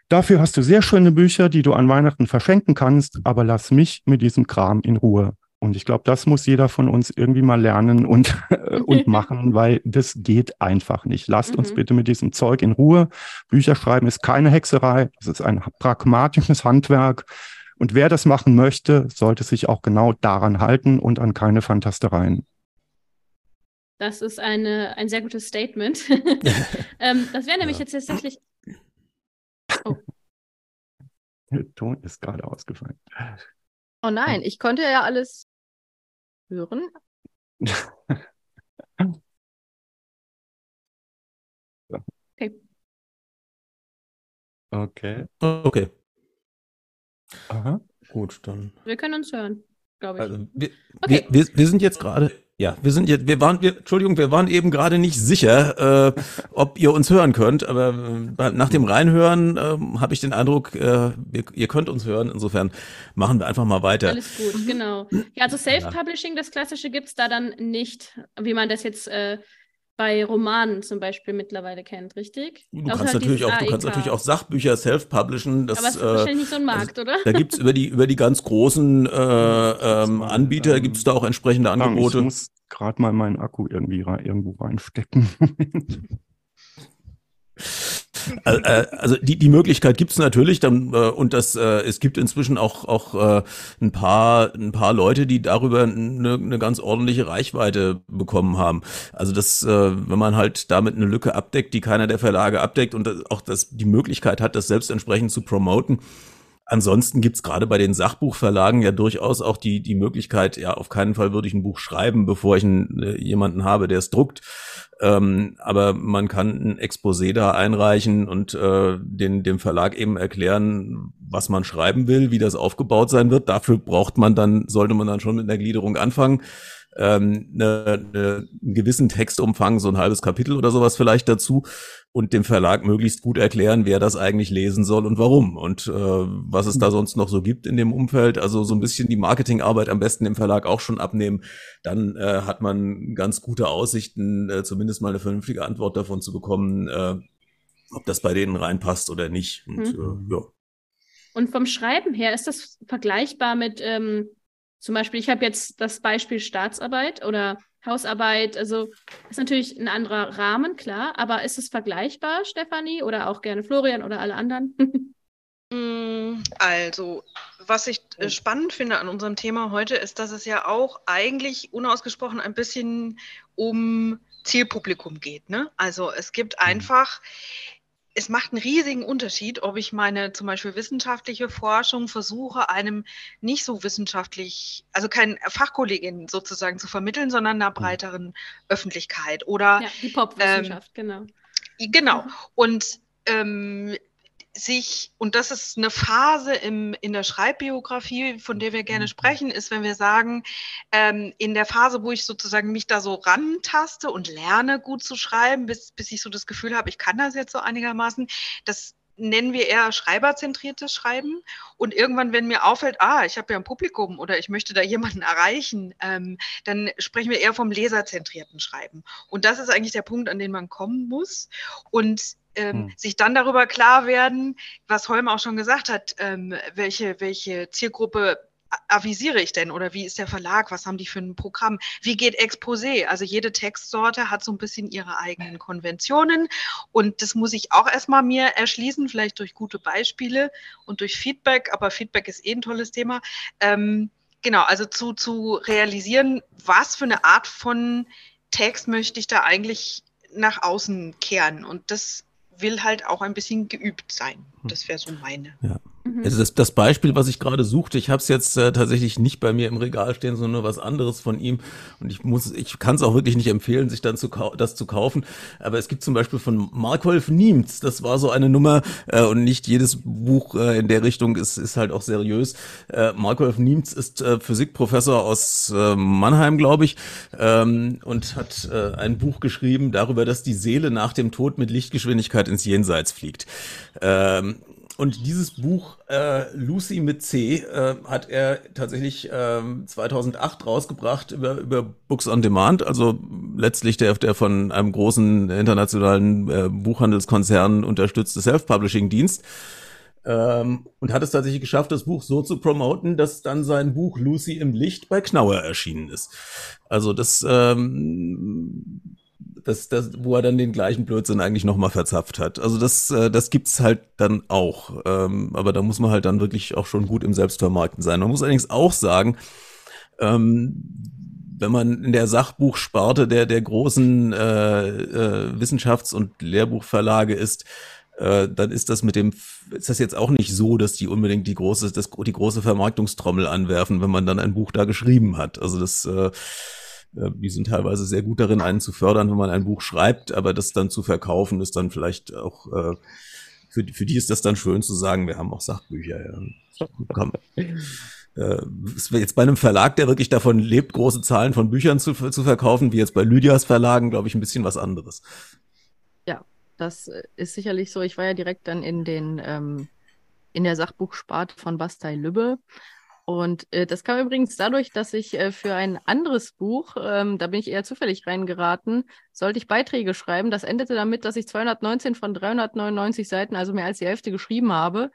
Dafür hast du sehr schöne Bücher, die du an Weihnachten verschenken kannst, aber lass mich mit diesem Kram in Ruhe. Und ich glaube, das muss jeder von uns irgendwie mal lernen und, und machen, weil das geht einfach nicht. Lasst mhm. uns bitte mit diesem Zeug in Ruhe. Bücher schreiben ist keine Hexerei, es ist ein pragmatisches Handwerk. Und wer das machen möchte, sollte sich auch genau daran halten und an keine Fantastereien. Das ist eine, ein sehr gutes Statement. ähm, das wäre nämlich ja. jetzt tatsächlich Oh. Der Ton ist gerade ausgefallen. Oh nein, ich konnte ja alles hören. okay. Okay. Okay. Aha. Gut, dann. Wir können uns hören, glaube ich. Also, wir, okay. wir, wir, wir sind jetzt gerade ja, wir sind jetzt, wir waren, wir, Entschuldigung, wir waren eben gerade nicht sicher, äh, ob ihr uns hören könnt, aber äh, nach dem Reinhören äh, habe ich den Eindruck, äh, ihr, ihr könnt uns hören. Insofern machen wir einfach mal weiter. Alles gut, genau. Ja, also Self-Publishing, das Klassische gibt's da dann nicht, wie man das jetzt äh, bei Romanen zum Beispiel mittlerweile kennt, richtig? Du kannst, halt natürlich auch, du kannst natürlich auch Sachbücher self-publishen. Aber es ist äh, wahrscheinlich nicht so ein Markt, also, oder? Da gibt's über die, über die ganz großen äh, ähm, Anbieter, ähm, gibt's da auch entsprechende Angebote. Ich muss gerade mal meinen Akku irgendwie rein, irgendwo reinstecken. Also, äh, also die, die Möglichkeit gibt es natürlich dann, äh, und das, äh, es gibt inzwischen auch, auch äh, ein, paar, ein paar Leute, die darüber eine, eine ganz ordentliche Reichweite bekommen haben. Also das, äh, wenn man halt damit eine Lücke abdeckt, die keiner der Verlage abdeckt und auch das, die Möglichkeit hat, das selbst entsprechend zu promoten, Ansonsten gibt's gerade bei den Sachbuchverlagen ja durchaus auch die, die Möglichkeit, ja, auf keinen Fall würde ich ein Buch schreiben, bevor ich einen, äh, jemanden habe, der es druckt. Ähm, aber man kann ein Exposé da einreichen und äh, den, dem Verlag eben erklären, was man schreiben will, wie das aufgebaut sein wird. Dafür braucht man dann, sollte man dann schon mit einer Gliederung anfangen ähm, eine, eine, einen gewissen Textumfang, so ein halbes Kapitel oder sowas vielleicht dazu und dem Verlag möglichst gut erklären, wer das eigentlich lesen soll und warum und äh, was es da sonst noch so gibt in dem Umfeld. Also so ein bisschen die Marketingarbeit am besten im Verlag auch schon abnehmen. Dann äh, hat man ganz gute Aussichten, äh, zumindest mal eine vernünftige Antwort davon zu bekommen, äh, ob das bei denen reinpasst oder nicht. Und, mhm. äh, ja. und vom Schreiben her ist das vergleichbar mit ähm, zum Beispiel, ich habe jetzt das Beispiel Staatsarbeit oder Hausarbeit. Also ist natürlich ein anderer Rahmen, klar. Aber ist es vergleichbar, Stefanie, oder auch gerne Florian oder alle anderen? Mm, also, was ich äh, spannend finde an unserem Thema heute, ist, dass es ja auch eigentlich unausgesprochen ein bisschen um Zielpublikum geht. Ne? Also es gibt mhm. einfach es macht einen riesigen Unterschied, ob ich meine zum Beispiel wissenschaftliche Forschung versuche, einem nicht so wissenschaftlich, also kein Fachkollegin sozusagen zu vermitteln, sondern einer mhm. breiteren Öffentlichkeit oder ja, die Popwissenschaft, ähm, genau. Genau. Mhm. Und ähm, sich, und das ist eine Phase im, in der Schreibbiografie, von der wir gerne mhm. sprechen, ist, wenn wir sagen, ähm, in der Phase, wo ich sozusagen mich da so rantaste und lerne, gut zu schreiben, bis, bis ich so das Gefühl habe, ich kann das jetzt so einigermaßen, das nennen wir eher schreiberzentriertes Schreiben. Und irgendwann, wenn mir auffällt, ah, ich habe ja ein Publikum oder ich möchte da jemanden erreichen, ähm, dann sprechen wir eher vom leserzentrierten Schreiben. Und das ist eigentlich der Punkt, an den man kommen muss. Und ähm, hm. sich dann darüber klar werden, was Holm auch schon gesagt hat, ähm, welche, welche Zielgruppe avisiere ich denn oder wie ist der Verlag, was haben die für ein Programm, wie geht Exposé, also jede Textsorte hat so ein bisschen ihre eigenen Konventionen und das muss ich auch erstmal mir erschließen, vielleicht durch gute Beispiele und durch Feedback, aber Feedback ist eh ein tolles Thema. Ähm, genau, also zu, zu realisieren, was für eine Art von Text möchte ich da eigentlich nach außen kehren und das will halt auch ein bisschen geübt sein. Hm. Das wäre so meine. Ja. Mhm. Also das, das Beispiel, was ich gerade suchte, ich habe es jetzt äh, tatsächlich nicht bei mir im Regal stehen, sondern nur was anderes von ihm. Und ich muss, ich kann es auch wirklich nicht empfehlen, sich dann zu das zu kaufen. Aber es gibt zum Beispiel von Markolf Niemz, das war so eine Nummer äh, und nicht jedes Buch äh, in der Richtung ist, ist halt auch seriös. Äh, Markolf Niemz ist äh, Physikprofessor aus äh, Mannheim, glaube ich, ähm, und hat äh, ein Buch geschrieben darüber, dass die Seele nach dem Tod mit Lichtgeschwindigkeit ins Jenseits fliegt. Ähm, und dieses Buch äh, Lucy mit C äh, hat er tatsächlich äh, 2008 rausgebracht über, über Books on Demand, also letztlich der, der von einem großen internationalen äh, Buchhandelskonzern unterstützte Self-Publishing-Dienst. Ähm, und hat es tatsächlich geschafft, das Buch so zu promoten, dass dann sein Buch Lucy im Licht bei Knauer erschienen ist. Also das ähm, das, das, wo er dann den gleichen Blödsinn eigentlich nochmal verzapft hat. Also das, äh, das gibt's halt dann auch. Ähm, aber da muss man halt dann wirklich auch schon gut im Selbstvermarkten sein. Man muss allerdings auch sagen, ähm, wenn man in der Sachbuchsparte der, der großen äh, äh, Wissenschafts- und Lehrbuchverlage ist, dann ist das mit dem, ist das jetzt auch nicht so, dass die unbedingt die große, das, die große Vermarktungstrommel anwerfen, wenn man dann ein Buch da geschrieben hat. Also das äh, die sind teilweise sehr gut darin, einen zu fördern, wenn man ein Buch schreibt, aber das dann zu verkaufen, ist dann vielleicht auch, äh, für, die, für die ist das dann schön zu sagen, wir haben auch Sachbücher. Ja. Komm. Äh, jetzt bei einem Verlag, der wirklich davon lebt, große Zahlen von Büchern zu, zu verkaufen, wie jetzt bei Lydias Verlagen, glaube ich, ein bisschen was anderes. Ja, das ist sicherlich so. Ich war ja direkt dann in den ähm, in der Sachbuchsparte von Bastei Lübbe und äh, das kam übrigens dadurch, dass ich äh, für ein anderes Buch, ähm, da bin ich eher zufällig reingeraten, sollte ich Beiträge schreiben. Das endete damit, dass ich 219 von 399 Seiten, also mehr als die Hälfte, geschrieben habe.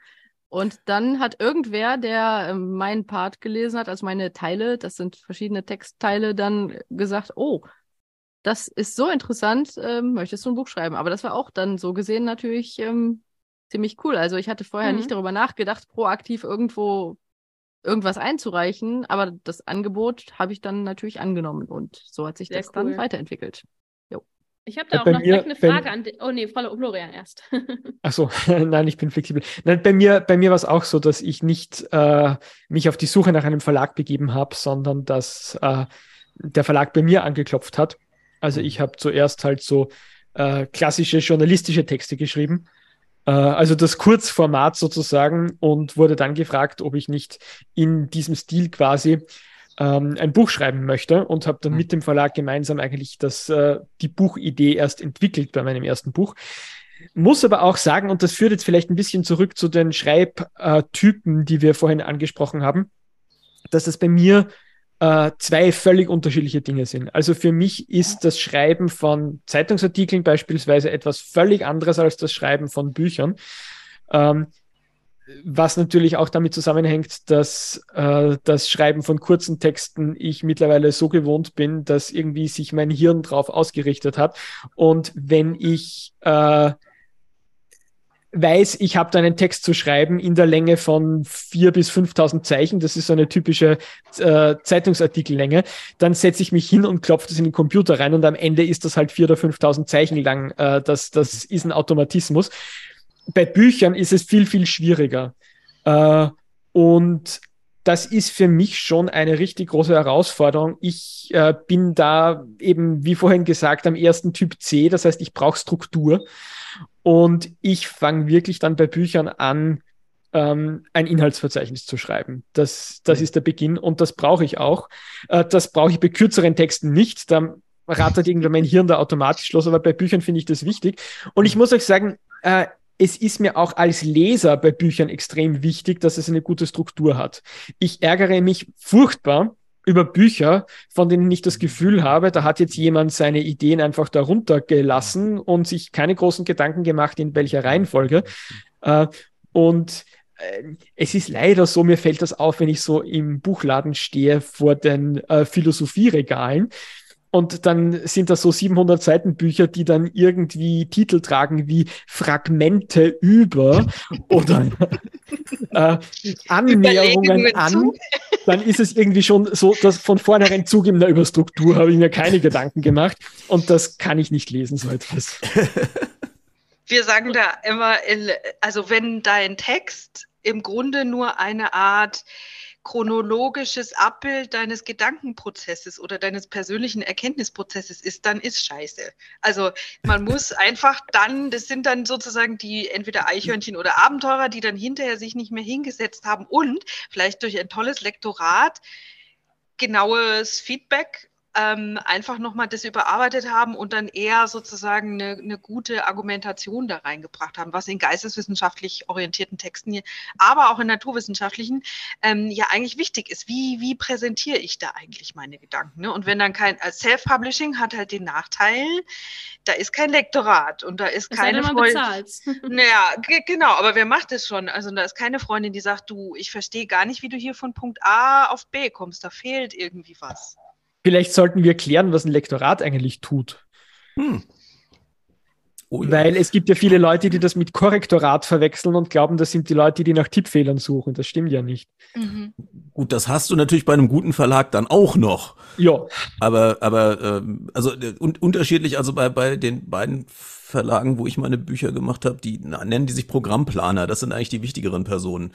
Und dann hat irgendwer, der äh, meinen Part gelesen hat, also meine Teile, das sind verschiedene Textteile, dann gesagt, oh, das ist so interessant, ähm, möchtest du ein Buch schreiben? Aber das war auch dann so gesehen natürlich ähm, ziemlich cool. Also ich hatte vorher mhm. nicht darüber nachgedacht, proaktiv irgendwo irgendwas einzureichen, aber das Angebot habe ich dann natürlich angenommen und so hat sich Sehr das cool. dann weiterentwielt. Ich habe da ja, auch noch mir, direkt eine Frage an. Oh nee, Frau Florian erst. Ach so, nein, ich bin flexibel. Nein, bei mir, bei mir war es auch so, dass ich nicht äh, mich auf die Suche nach einem Verlag begeben habe, sondern dass äh, der Verlag bei mir angeklopft hat. Also ich habe zuerst halt so äh, klassische journalistische Texte geschrieben äh, also das Kurzformat sozusagen und wurde dann gefragt, ob ich nicht in diesem Stil quasi ähm, ein Buch schreiben möchte und habe dann mhm. mit dem Verlag gemeinsam eigentlich das, äh, die Buchidee erst entwickelt bei meinem ersten Buch. Muss aber auch sagen, und das führt jetzt vielleicht ein bisschen zurück zu den Schreibtypen, die wir vorhin angesprochen haben, dass es bei mir äh, zwei völlig unterschiedliche Dinge sind. Also für mich ist das Schreiben von Zeitungsartikeln beispielsweise etwas völlig anderes als das Schreiben von Büchern. Ähm, was natürlich auch damit zusammenhängt, dass äh, das Schreiben von kurzen Texten ich mittlerweile so gewohnt bin, dass irgendwie sich mein Hirn drauf ausgerichtet hat. Und wenn ich äh, weiß, ich habe da einen Text zu schreiben in der Länge von vier bis 5.000 Zeichen, das ist so eine typische äh, Zeitungsartikellänge, dann setze ich mich hin und klopfe das in den Computer rein und am Ende ist das halt vier oder 5.000 Zeichen lang. Äh, das, das ist ein Automatismus. Bei Büchern ist es viel, viel schwieriger. Äh, und das ist für mich schon eine richtig große Herausforderung. Ich äh, bin da eben, wie vorhin gesagt, am ersten Typ C, das heißt, ich brauche Struktur. Und ich fange wirklich dann bei Büchern an, ähm, ein Inhaltsverzeichnis zu schreiben. Das, das ist der Beginn und das brauche ich auch. Äh, das brauche ich bei kürzeren Texten nicht. Da rattert irgendwann mein Hirn da automatisch los, aber bei Büchern finde ich das wichtig. Und ich muss euch sagen, äh, es ist mir auch als Leser bei Büchern extrem wichtig, dass es eine gute Struktur hat. Ich ärgere mich furchtbar über Bücher, von denen ich das Gefühl habe, da hat jetzt jemand seine Ideen einfach darunter gelassen und sich keine großen Gedanken gemacht, in welcher Reihenfolge. Äh, und äh, es ist leider so, mir fällt das auf, wenn ich so im Buchladen stehe vor den äh, Philosophieregalen. Und dann sind das so 700 Seiten Bücher, die dann irgendwie Titel tragen wie Fragmente über oder äh, Annäherungen an. Dann ist es irgendwie schon so, dass von vornherein zugegebener über Struktur habe ich mir keine Gedanken gemacht. Und das kann ich nicht lesen, so etwas. Wir sagen da immer, also wenn dein Text im Grunde nur eine Art chronologisches Abbild deines Gedankenprozesses oder deines persönlichen Erkenntnisprozesses ist, dann ist scheiße. Also man muss einfach dann, das sind dann sozusagen die entweder Eichhörnchen oder Abenteurer, die dann hinterher sich nicht mehr hingesetzt haben und vielleicht durch ein tolles Lektorat genaues Feedback ähm, einfach nochmal das überarbeitet haben und dann eher sozusagen eine, eine, gute Argumentation da reingebracht haben, was in geisteswissenschaftlich orientierten Texten, aber auch in naturwissenschaftlichen ähm, ja eigentlich wichtig ist. Wie, wie präsentiere ich da eigentlich meine Gedanken? Ne? Und wenn dann kein als Self-Publishing hat halt den Nachteil, da ist kein Lektorat und da ist das keine Freundin. Naja, genau, aber wer macht das schon? Also da ist keine Freundin, die sagt, du, ich verstehe gar nicht, wie du hier von Punkt A auf B kommst. Da fehlt irgendwie was. Vielleicht sollten wir klären, was ein Lektorat eigentlich tut. Hm. Oh ja. Weil es gibt ja viele Leute, die das mit Korrektorat verwechseln und glauben, das sind die Leute, die nach Tippfehlern suchen. Das stimmt ja nicht. Mhm. Gut, das hast du natürlich bei einem guten Verlag dann auch noch. Ja. Aber, aber ähm, also un unterschiedlich, also bei, bei den beiden Verlagen, wo ich meine Bücher gemacht habe, die na, nennen die sich Programmplaner. Das sind eigentlich die wichtigeren Personen,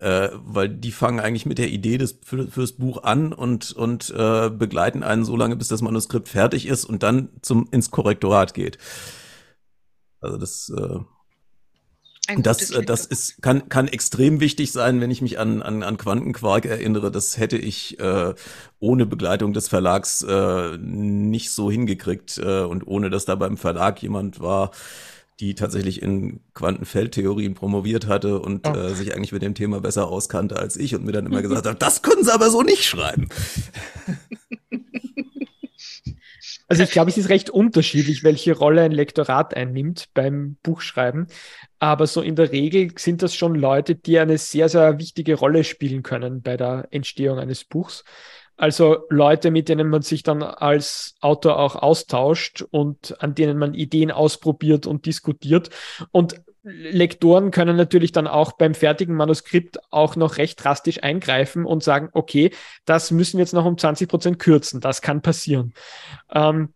äh, weil die fangen eigentlich mit der Idee des für, fürs Buch an und und äh, begleiten einen so lange, bis das Manuskript fertig ist und dann zum ins Korrektorat geht. Also das äh, das, äh, das ist, kann, kann extrem wichtig sein, wenn ich mich an, an, an Quantenquark erinnere. Das hätte ich äh, ohne Begleitung des Verlags äh, nicht so hingekriegt äh, und ohne dass da beim Verlag jemand war, die tatsächlich in Quantenfeldtheorien promoviert hatte und äh, sich eigentlich mit dem Thema besser auskannte als ich und mir dann immer gesagt hat, das können sie aber so nicht schreiben. Also ich glaube, es ist recht unterschiedlich, welche Rolle ein Lektorat einnimmt beim Buchschreiben. Aber so in der Regel sind das schon Leute, die eine sehr, sehr wichtige Rolle spielen können bei der Entstehung eines Buchs. Also Leute, mit denen man sich dann als Autor auch austauscht und an denen man Ideen ausprobiert und diskutiert. Und Lektoren können natürlich dann auch beim fertigen Manuskript auch noch recht drastisch eingreifen und sagen, okay, das müssen wir jetzt noch um 20 Prozent kürzen. Das kann passieren. Ähm,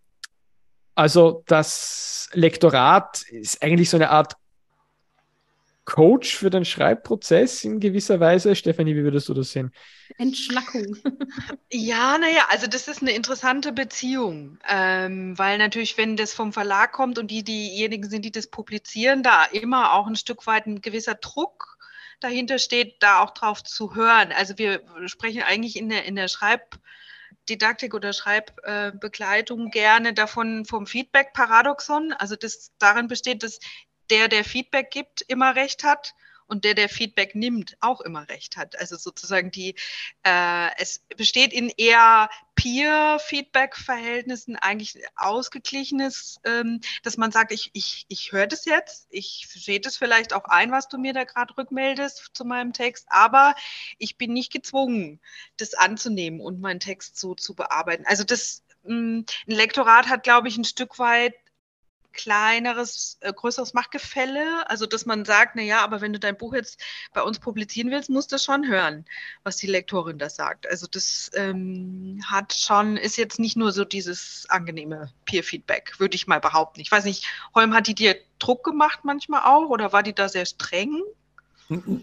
also das Lektorat ist eigentlich so eine Art Coach für den Schreibprozess in gewisser Weise. Stefanie, wie würdest du das sehen? Entschlackung. Ja, naja, also das ist eine interessante Beziehung, ähm, weil natürlich, wenn das vom Verlag kommt und die diejenigen sind, die das publizieren, da immer auch ein Stück weit ein gewisser Druck dahinter steht, da auch drauf zu hören. Also wir sprechen eigentlich in der, in der Schreibdidaktik oder Schreibbegleitung gerne davon vom Feedback-Paradoxon. Also das darin besteht, dass der, der Feedback gibt, immer recht hat und der, der Feedback nimmt, auch immer recht hat. Also sozusagen die, äh, es besteht in eher Peer-Feedback-Verhältnissen eigentlich ausgeglichenes, ähm, dass man sagt, ich, ich, ich höre das jetzt, ich sehe das vielleicht auch ein, was du mir da gerade rückmeldest zu meinem Text, aber ich bin nicht gezwungen, das anzunehmen und meinen Text so zu bearbeiten. Also das, mm, ein Lektorat hat, glaube ich, ein Stück weit kleineres, äh, größeres Machtgefälle. Also, dass man sagt, na ja, aber wenn du dein Buch jetzt bei uns publizieren willst, musst du schon hören, was die Lektorin da sagt. Also, das ähm, hat schon, ist jetzt nicht nur so dieses angenehme Peer-Feedback, würde ich mal behaupten. Ich weiß nicht, Holm, hat die dir Druck gemacht manchmal auch oder war die da sehr streng?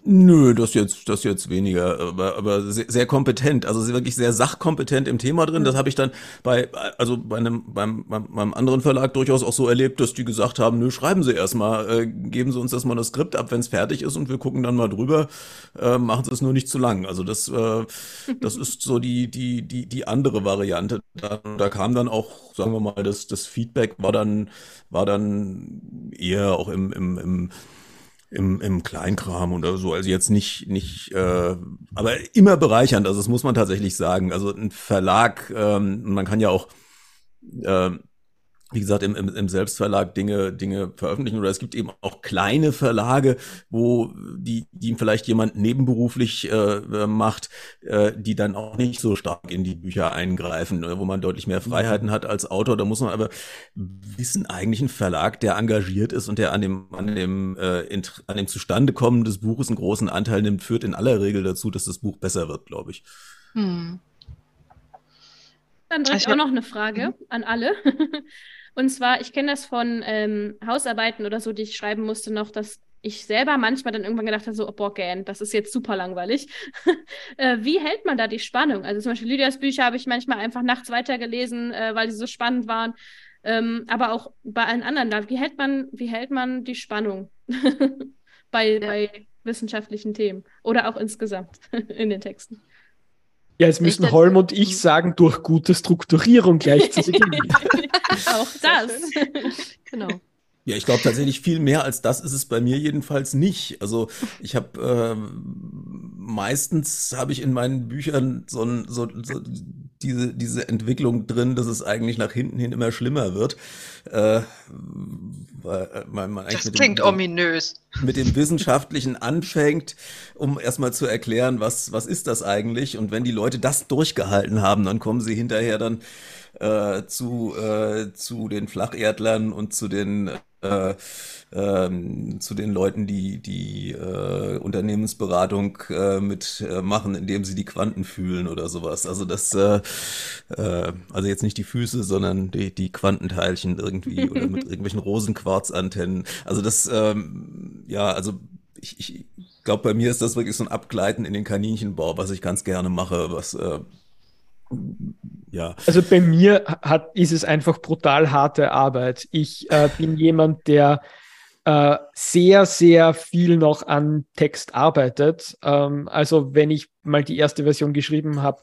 Nö, das jetzt, das jetzt weniger, aber, aber sehr, sehr kompetent. Also sie wirklich sehr sachkompetent im Thema drin. Das habe ich dann bei, also bei einem, beim, beim, beim anderen Verlag durchaus auch so erlebt, dass die gesagt haben, nö, schreiben Sie erstmal, äh, geben Sie uns das Manuskript ab, wenn es fertig ist und wir gucken dann mal drüber. Äh, machen Sie es nur nicht zu lang. Also das, äh, das ist so die, die, die, die andere Variante. Da, da kam dann auch, sagen wir mal, das, das Feedback war dann, war dann eher auch im, im, im im, im Kleinkram oder so. Also jetzt nicht, nicht, äh, aber immer bereichernd. Also das muss man tatsächlich sagen. Also ein Verlag, ähm, man kann ja auch äh, wie gesagt, im, im, im Selbstverlag Dinge, Dinge veröffentlichen. Oder es gibt eben auch kleine Verlage, wo die, die vielleicht jemand nebenberuflich äh, macht, äh, die dann auch nicht so stark in die Bücher eingreifen, wo man deutlich mehr Freiheiten hat als Autor. Da muss man aber wissen, eigentlich ein Verlag, der engagiert ist und der an dem, an dem, äh, an dem Zustandekommen des Buches einen großen Anteil nimmt, führt in aller Regel dazu, dass das Buch besser wird, glaube ich. Hm. Dann direkt also, auch noch eine Frage mhm. an alle. Und zwar, ich kenne das von ähm, Hausarbeiten oder so, die ich schreiben musste noch, dass ich selber manchmal dann irgendwann gedacht habe, so, oh, boah, gern, das ist jetzt super langweilig. äh, wie hält man da die Spannung? Also zum Beispiel Lydias Bücher habe ich manchmal einfach nachts weitergelesen, äh, weil sie so spannend waren. Ähm, aber auch bei allen anderen, wie hält man, wie hält man die Spannung bei, ja. bei wissenschaftlichen Themen oder auch insgesamt in den Texten? Ja, jetzt müssen Holm und ich sagen, durch gute Strukturierung gleich zu Beginn. Auch das. genau. Ja, ich glaube tatsächlich viel mehr als das ist es bei mir jedenfalls nicht. Also ich habe äh, meistens habe ich in meinen Büchern so, ein, so, so diese diese Entwicklung drin, dass es eigentlich nach hinten hin immer schlimmer wird. Äh, weil äh, man, man das klingt dem, ominös. Mit dem Wissenschaftlichen anfängt, um erstmal zu erklären, was was ist das eigentlich? Und wenn die Leute das durchgehalten haben, dann kommen sie hinterher dann äh, zu, äh, zu den Flacherdlern und zu den äh, ähm, zu den Leuten, die die äh, Unternehmensberatung äh, mit äh, machen, indem sie die Quanten fühlen oder sowas. Also das, äh, äh, also jetzt nicht die Füße, sondern die, die Quantenteilchen irgendwie oder mit irgendwelchen Rosenquarzantennen. Also das, ähm, ja, also ich, ich glaube, bei mir ist das wirklich so ein Abgleiten in den Kaninchenbau, was ich ganz gerne mache, was äh, ja. Also bei mir hat, ist es einfach brutal harte Arbeit. Ich äh, bin jemand, der äh, sehr, sehr viel noch an Text arbeitet. Ähm, also wenn ich mal die erste Version geschrieben habe,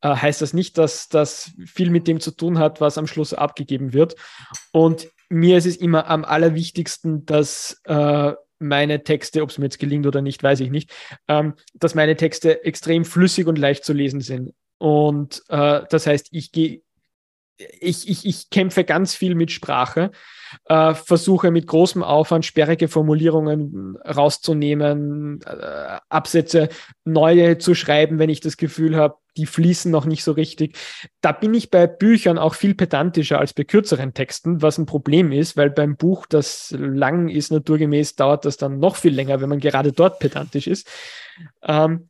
äh, heißt das nicht, dass das viel mit dem zu tun hat, was am Schluss abgegeben wird. Und mir ist es immer am allerwichtigsten, dass äh, meine Texte, ob es mir jetzt gelingt oder nicht, weiß ich nicht, ähm, dass meine Texte extrem flüssig und leicht zu lesen sind. Und äh, das heißt, ich gehe ich, ich, ich kämpfe ganz viel mit Sprache, äh, versuche mit großem Aufwand sperrige Formulierungen rauszunehmen, äh, Absätze neue zu schreiben, wenn ich das Gefühl habe, die fließen noch nicht so richtig. Da bin ich bei Büchern auch viel pedantischer als bei kürzeren Texten, was ein Problem ist, weil beim Buch, das lang ist, naturgemäß dauert das dann noch viel länger, wenn man gerade dort pedantisch ist. Ähm,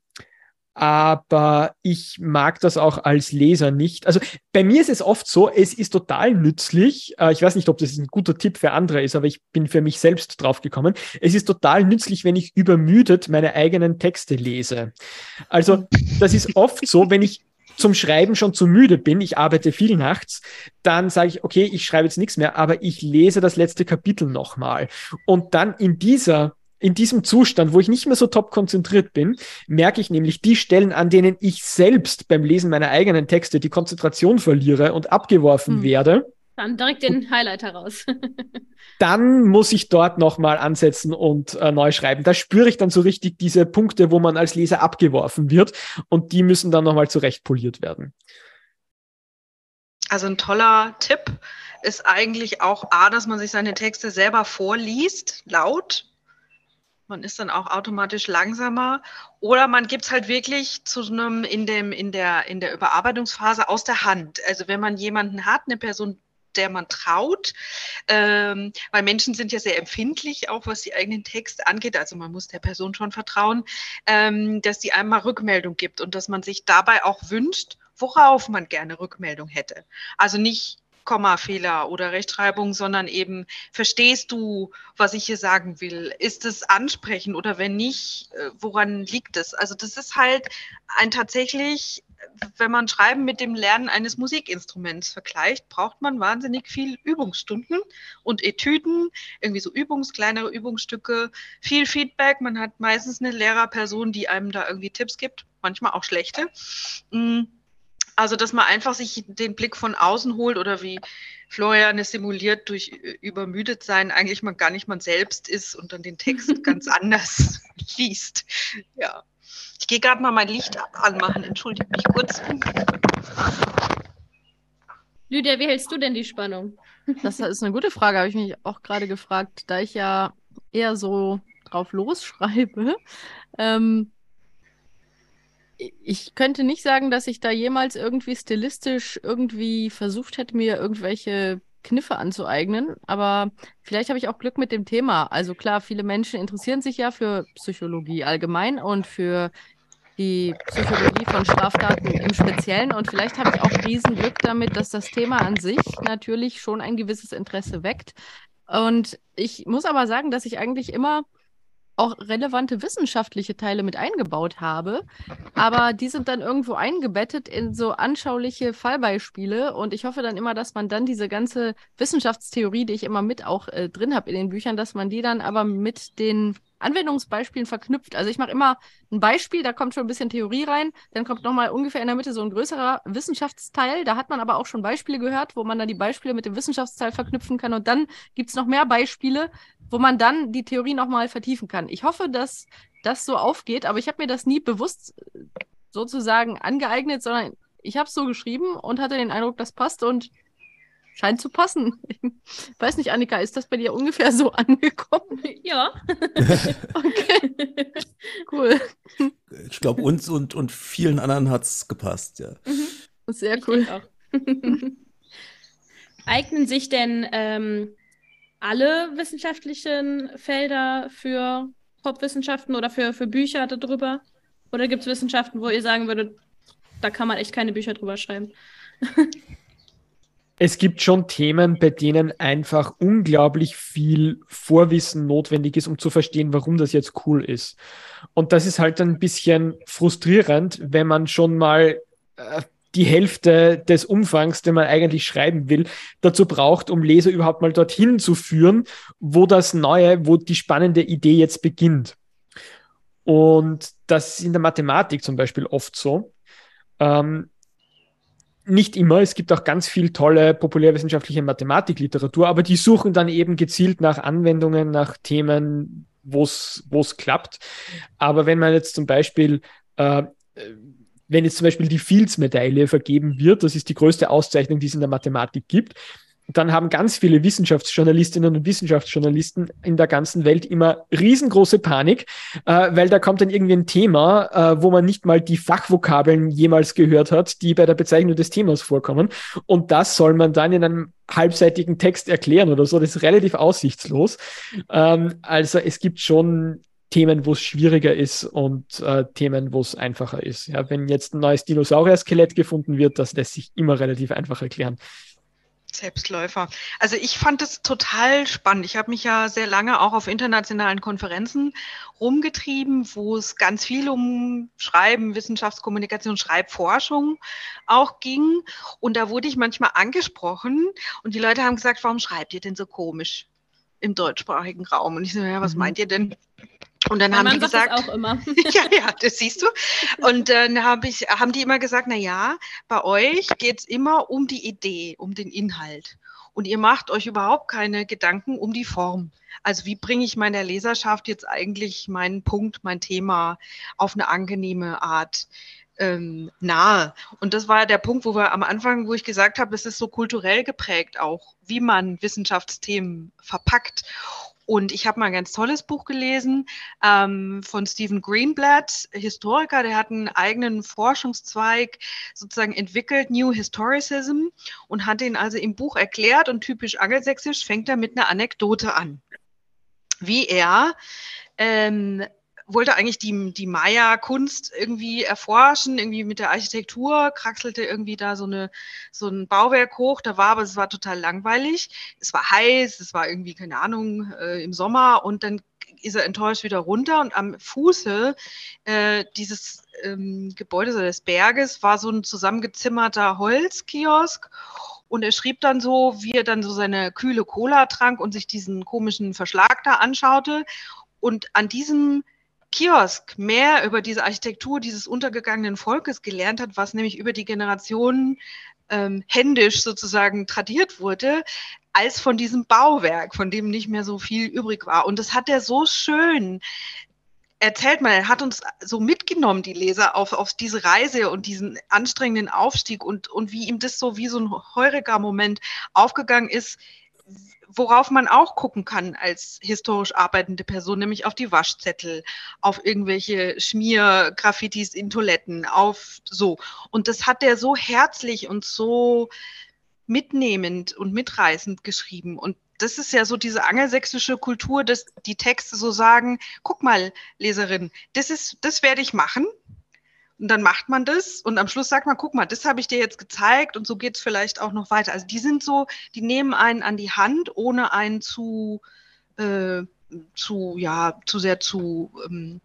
aber ich mag das auch als Leser nicht. Also bei mir ist es oft so, es ist total nützlich. Äh, ich weiß nicht, ob das ein guter Tipp für andere ist, aber ich bin für mich selbst drauf gekommen. Es ist total nützlich, wenn ich übermüdet meine eigenen Texte lese. Also das ist oft so, wenn ich zum Schreiben schon zu müde bin, ich arbeite viel nachts, dann sage ich, okay, ich schreibe jetzt nichts mehr, aber ich lese das letzte Kapitel nochmal. Und dann in dieser in diesem Zustand, wo ich nicht mehr so top konzentriert bin, merke ich nämlich die Stellen, an denen ich selbst beim Lesen meiner eigenen Texte die Konzentration verliere und abgeworfen hm. werde. Dann direkt den Highlighter raus. dann muss ich dort nochmal ansetzen und äh, neu schreiben. Da spüre ich dann so richtig diese Punkte, wo man als Leser abgeworfen wird und die müssen dann nochmal zurechtpoliert werden. Also ein toller Tipp ist eigentlich auch A, dass man sich seine Texte selber vorliest, laut, man ist dann auch automatisch langsamer. Oder man gibt es halt wirklich zu einem in dem, in der, in der Überarbeitungsphase aus der Hand. Also wenn man jemanden hat, eine Person, der man traut, ähm, weil Menschen sind ja sehr empfindlich, auch was die eigenen Texte angeht. Also man muss der Person schon vertrauen, ähm, dass die einmal Rückmeldung gibt und dass man sich dabei auch wünscht, worauf man gerne Rückmeldung hätte. Also nicht Kommafehler oder Rechtschreibung, sondern eben verstehst du, was ich hier sagen will? Ist es ansprechend oder wenn nicht, äh, woran liegt es? Also das ist halt ein tatsächlich, wenn man Schreiben mit dem Lernen eines Musikinstruments vergleicht, braucht man wahnsinnig viel Übungsstunden und Etüden, irgendwie so Übungs, kleinere Übungsstücke, viel Feedback. Man hat meistens eine Lehrerperson, die einem da irgendwie Tipps gibt, manchmal auch schlechte. Mm. Also, dass man einfach sich den Blick von außen holt oder wie Florian es simuliert durch übermüdet sein, eigentlich man gar nicht man selbst ist und dann den Text ganz anders liest. Ja. Ich gehe gerade mal mein Licht anmachen, entschuldige mich kurz. Lydia, wie hältst du denn die Spannung? Das ist eine gute Frage, habe ich mich auch gerade gefragt, da ich ja eher so drauf losschreibe. Ähm, ich könnte nicht sagen, dass ich da jemals irgendwie stilistisch irgendwie versucht hätte, mir irgendwelche Kniffe anzueignen, aber vielleicht habe ich auch Glück mit dem Thema. Also klar, viele Menschen interessieren sich ja für Psychologie allgemein und für die Psychologie von Straftaten im Speziellen. Und vielleicht habe ich auch Riesenglück damit, dass das Thema an sich natürlich schon ein gewisses Interesse weckt. Und ich muss aber sagen, dass ich eigentlich immer auch relevante wissenschaftliche Teile mit eingebaut habe. Aber die sind dann irgendwo eingebettet in so anschauliche Fallbeispiele. Und ich hoffe dann immer, dass man dann diese ganze Wissenschaftstheorie, die ich immer mit auch äh, drin habe in den Büchern, dass man die dann aber mit den Anwendungsbeispielen verknüpft. Also ich mache immer ein Beispiel, da kommt schon ein bisschen Theorie rein, dann kommt nochmal ungefähr in der Mitte so ein größerer Wissenschaftsteil. Da hat man aber auch schon Beispiele gehört, wo man dann die Beispiele mit dem Wissenschaftsteil verknüpfen kann. Und dann gibt es noch mehr Beispiele, wo man dann die Theorie nochmal vertiefen kann. Ich hoffe, dass das so aufgeht, aber ich habe mir das nie bewusst sozusagen angeeignet, sondern ich habe es so geschrieben und hatte den Eindruck, das passt und scheint zu passen. Ich weiß nicht, Annika, ist das bei dir ungefähr so angekommen? Ja. okay. Cool. Ich glaube, uns und, und vielen anderen hat es gepasst, ja. Mhm. Sehr cool. Eignen sich denn ähm, alle wissenschaftlichen Felder für Popwissenschaften oder für, für Bücher darüber? Oder gibt es Wissenschaften, wo ihr sagen würdet, da kann man echt keine Bücher drüber schreiben? Es gibt schon Themen, bei denen einfach unglaublich viel Vorwissen notwendig ist, um zu verstehen, warum das jetzt cool ist. Und das ist halt ein bisschen frustrierend, wenn man schon mal äh, die Hälfte des Umfangs, den man eigentlich schreiben will, dazu braucht, um Leser überhaupt mal dorthin zu führen, wo das Neue, wo die spannende Idee jetzt beginnt. Und das ist in der Mathematik zum Beispiel oft so. Ähm, nicht immer, es gibt auch ganz viel tolle populärwissenschaftliche Mathematikliteratur, aber die suchen dann eben gezielt nach Anwendungen, nach Themen, wo es klappt. Aber wenn man jetzt zum Beispiel äh, wenn jetzt zum Beispiel die Fields-Medaille vergeben wird, das ist die größte Auszeichnung, die es in der Mathematik gibt, dann haben ganz viele Wissenschaftsjournalistinnen und Wissenschaftsjournalisten in der ganzen Welt immer riesengroße Panik, äh, weil da kommt dann irgendwie ein Thema, äh, wo man nicht mal die Fachvokabeln jemals gehört hat, die bei der Bezeichnung des Themas vorkommen. Und das soll man dann in einem halbseitigen Text erklären oder so. Das ist relativ aussichtslos. Ähm, also es gibt schon Themen, wo es schwieriger ist und äh, Themen, wo es einfacher ist. Ja, wenn jetzt ein neues Dinosaurier-Skelett gefunden wird, das lässt sich immer relativ einfach erklären. Selbstläufer. Also ich fand es total spannend. Ich habe mich ja sehr lange auch auf internationalen Konferenzen rumgetrieben, wo es ganz viel um Schreiben, Wissenschaftskommunikation, Schreibforschung auch ging. Und da wurde ich manchmal angesprochen und die Leute haben gesagt, warum schreibt ihr denn so komisch im deutschsprachigen Raum? Und ich so, ja, was mhm. meint ihr denn? Und dann mein haben Mann die gesagt, auch immer. ja, ja, das siehst du. Und dann hab ich, haben die immer gesagt, na ja, bei euch geht es immer um die Idee, um den Inhalt. Und ihr macht euch überhaupt keine Gedanken um die Form. Also wie bringe ich meiner Leserschaft jetzt eigentlich meinen Punkt, mein Thema auf eine angenehme Art ähm, nahe? Und das war der Punkt, wo wir am Anfang, wo ich gesagt habe, es ist so kulturell geprägt auch, wie man Wissenschaftsthemen verpackt. Und ich habe mal ein ganz tolles Buch gelesen ähm, von Stephen Greenblatt, Historiker, der hat einen eigenen Forschungszweig sozusagen entwickelt, New Historicism, und hat den also im Buch erklärt. Und typisch angelsächsisch fängt er mit einer Anekdote an, wie er ähm, wollte eigentlich die, die Maya-Kunst irgendwie erforschen, irgendwie mit der Architektur, kraxelte irgendwie da so, eine, so ein Bauwerk hoch, da war aber es war total langweilig. Es war heiß, es war irgendwie, keine Ahnung, äh, im Sommer und dann ist er enttäuscht wieder runter und am Fuße äh, dieses ähm, Gebäudes oder des Berges war so ein zusammengezimmerter Holzkiosk und er schrieb dann so, wie er dann so seine kühle Cola trank und sich diesen komischen Verschlag da anschaute. Und an diesem Kiosk mehr über diese Architektur dieses untergegangenen Volkes gelernt hat, was nämlich über die Generationen ähm, händisch sozusagen tradiert wurde, als von diesem Bauwerk, von dem nicht mehr so viel übrig war. Und das hat er so schön erzählt mal, er hat uns so mitgenommen, die Leser, auf, auf diese Reise und diesen anstrengenden Aufstieg und, und wie ihm das so wie so ein Heureka-Moment aufgegangen ist, worauf man auch gucken kann als historisch arbeitende Person, nämlich auf die Waschzettel, auf irgendwelche Schmiergraffitis in Toiletten, auf so. Und das hat er so herzlich und so mitnehmend und mitreißend geschrieben. Und das ist ja so diese angelsächsische Kultur, dass die Texte so sagen, guck mal, Leserin, das ist, das werde ich machen. Und dann macht man das und am Schluss sagt man, guck mal, das habe ich dir jetzt gezeigt und so geht es vielleicht auch noch weiter. Also die sind so, die nehmen einen an die Hand, ohne einen zu, äh, zu ja, zu sehr zu ähm,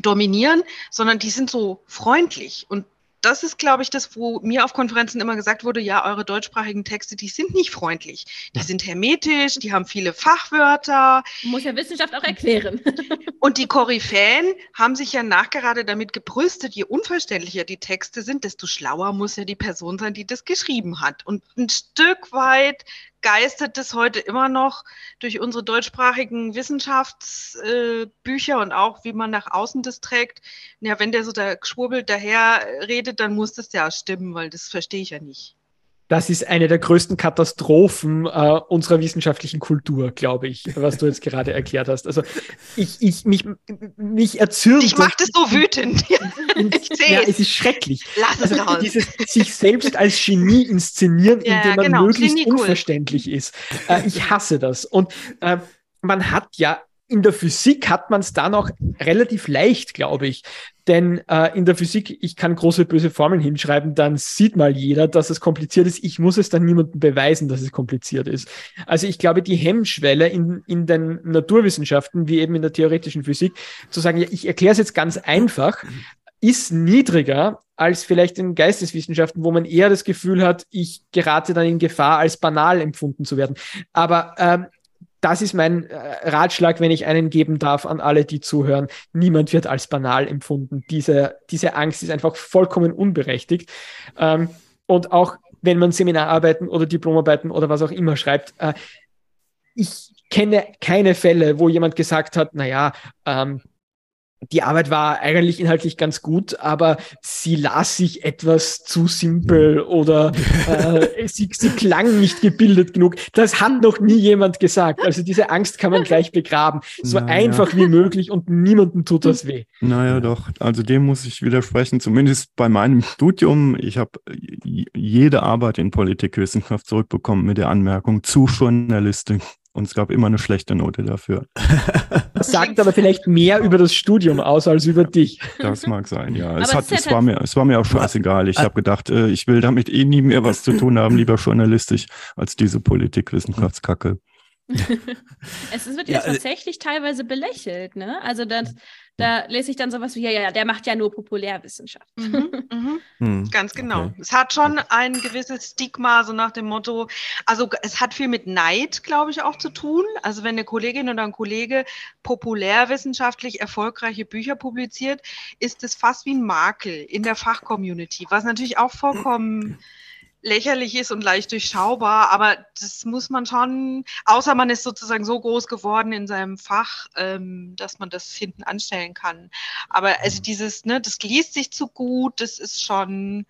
dominieren, sondern die sind so freundlich und das ist, glaube ich, das, wo mir auf Konferenzen immer gesagt wurde, ja, eure deutschsprachigen Texte, die sind nicht freundlich. Die sind hermetisch, die haben viele Fachwörter. Muss ja Wissenschaft auch erklären. Und die Koryphäen haben sich ja nachgerade damit gebrüstet, je unverständlicher die Texte sind, desto schlauer muss ja die Person sein, die das geschrieben hat. Und ein Stück weit geistert es heute immer noch durch unsere deutschsprachigen Wissenschaftsbücher und auch wie man nach außen das trägt. Ja, wenn der so da schwurbelt daher redet, dann muss das ja stimmen, weil das verstehe ich ja nicht. Das ist eine der größten Katastrophen äh, unserer wissenschaftlichen Kultur, glaube ich, was du jetzt gerade erklärt hast. Also ich, ich mich, mich erzürnt. Ich mache das so wütend. ich sehe ja, es ist schrecklich. Lass es also, raus. Dieses sich selbst als Genie inszenieren, Ja, indem man genau, möglichst Genie cool. unverständlich ist. Äh, ich hasse das. Und äh, man hat ja in der Physik hat man es dann auch relativ leicht, glaube ich. Denn äh, in der Physik, ich kann große böse Formeln hinschreiben, dann sieht mal jeder, dass es kompliziert ist. Ich muss es dann niemandem beweisen, dass es kompliziert ist. Also ich glaube, die Hemmschwelle in, in den Naturwissenschaften, wie eben in der theoretischen Physik, zu sagen, ja, ich erkläre es jetzt ganz einfach, ist niedriger als vielleicht in Geisteswissenschaften, wo man eher das Gefühl hat, ich gerate dann in Gefahr, als banal empfunden zu werden. Aber ähm, das ist mein äh, Ratschlag, wenn ich einen geben darf an alle, die zuhören. Niemand wird als banal empfunden. Diese, diese Angst ist einfach vollkommen unberechtigt. Ähm, und auch wenn man Seminararbeiten oder Diplomarbeiten oder was auch immer schreibt, äh, ich kenne keine Fälle, wo jemand gesagt hat, naja, ähm, die Arbeit war eigentlich inhaltlich ganz gut, aber sie las sich etwas zu simpel oder äh, sie, sie klang nicht gebildet genug. Das hat noch nie jemand gesagt. Also diese Angst kann man gleich begraben. So Naja. einfach wie möglich und niemandem tut das weh. Naja, doch. Also dem muss ich widersprechen. Zumindest bei meinem Studium. Ich habe jede Arbeit in Politikwissenschaft zurückbekommen mit der Anmerkung zu Journalistik. Und es gab immer eine schlechte Note dafür. Das sagt aber vielleicht mehr über das Studium aus als über dich. Das mag sein, ja. Aber Es, hat, es, war mir, es war mir auch scheißegal. Ich habe gedacht, äh, ich will damit eh nie mehr was zu tun haben, lieber journalistisch, als diese Politikwissenschaftsკacke. Es wird Ja, ja, äh, tatsächlich teilweise belächelt, ne? Also das, da lese ich dann sowas wie, ja, ja, der macht ja nur Populärwissenschaft. Mhm, mhm. Hm, Ganz genau. okay. Es hat schon ein gewisses Stigma, so nach dem Motto, also es hat viel mit Neid, glaube ich, auch zu tun. Also wenn eine Kollegin oder ein Kollege populärwissenschaftlich erfolgreiche Bücher publiziert, ist es fast wie ein Makel in der Fachcommunity, was natürlich auch vollkommen lächerlich ist und leicht durchschaubar, aber das muss man schon, außer man ist sozusagen so groß geworden in seinem Fach, ähm, dass man das hinten anstellen kann. Aber also dieses, ne, das liest sich zu gut, das ist schon,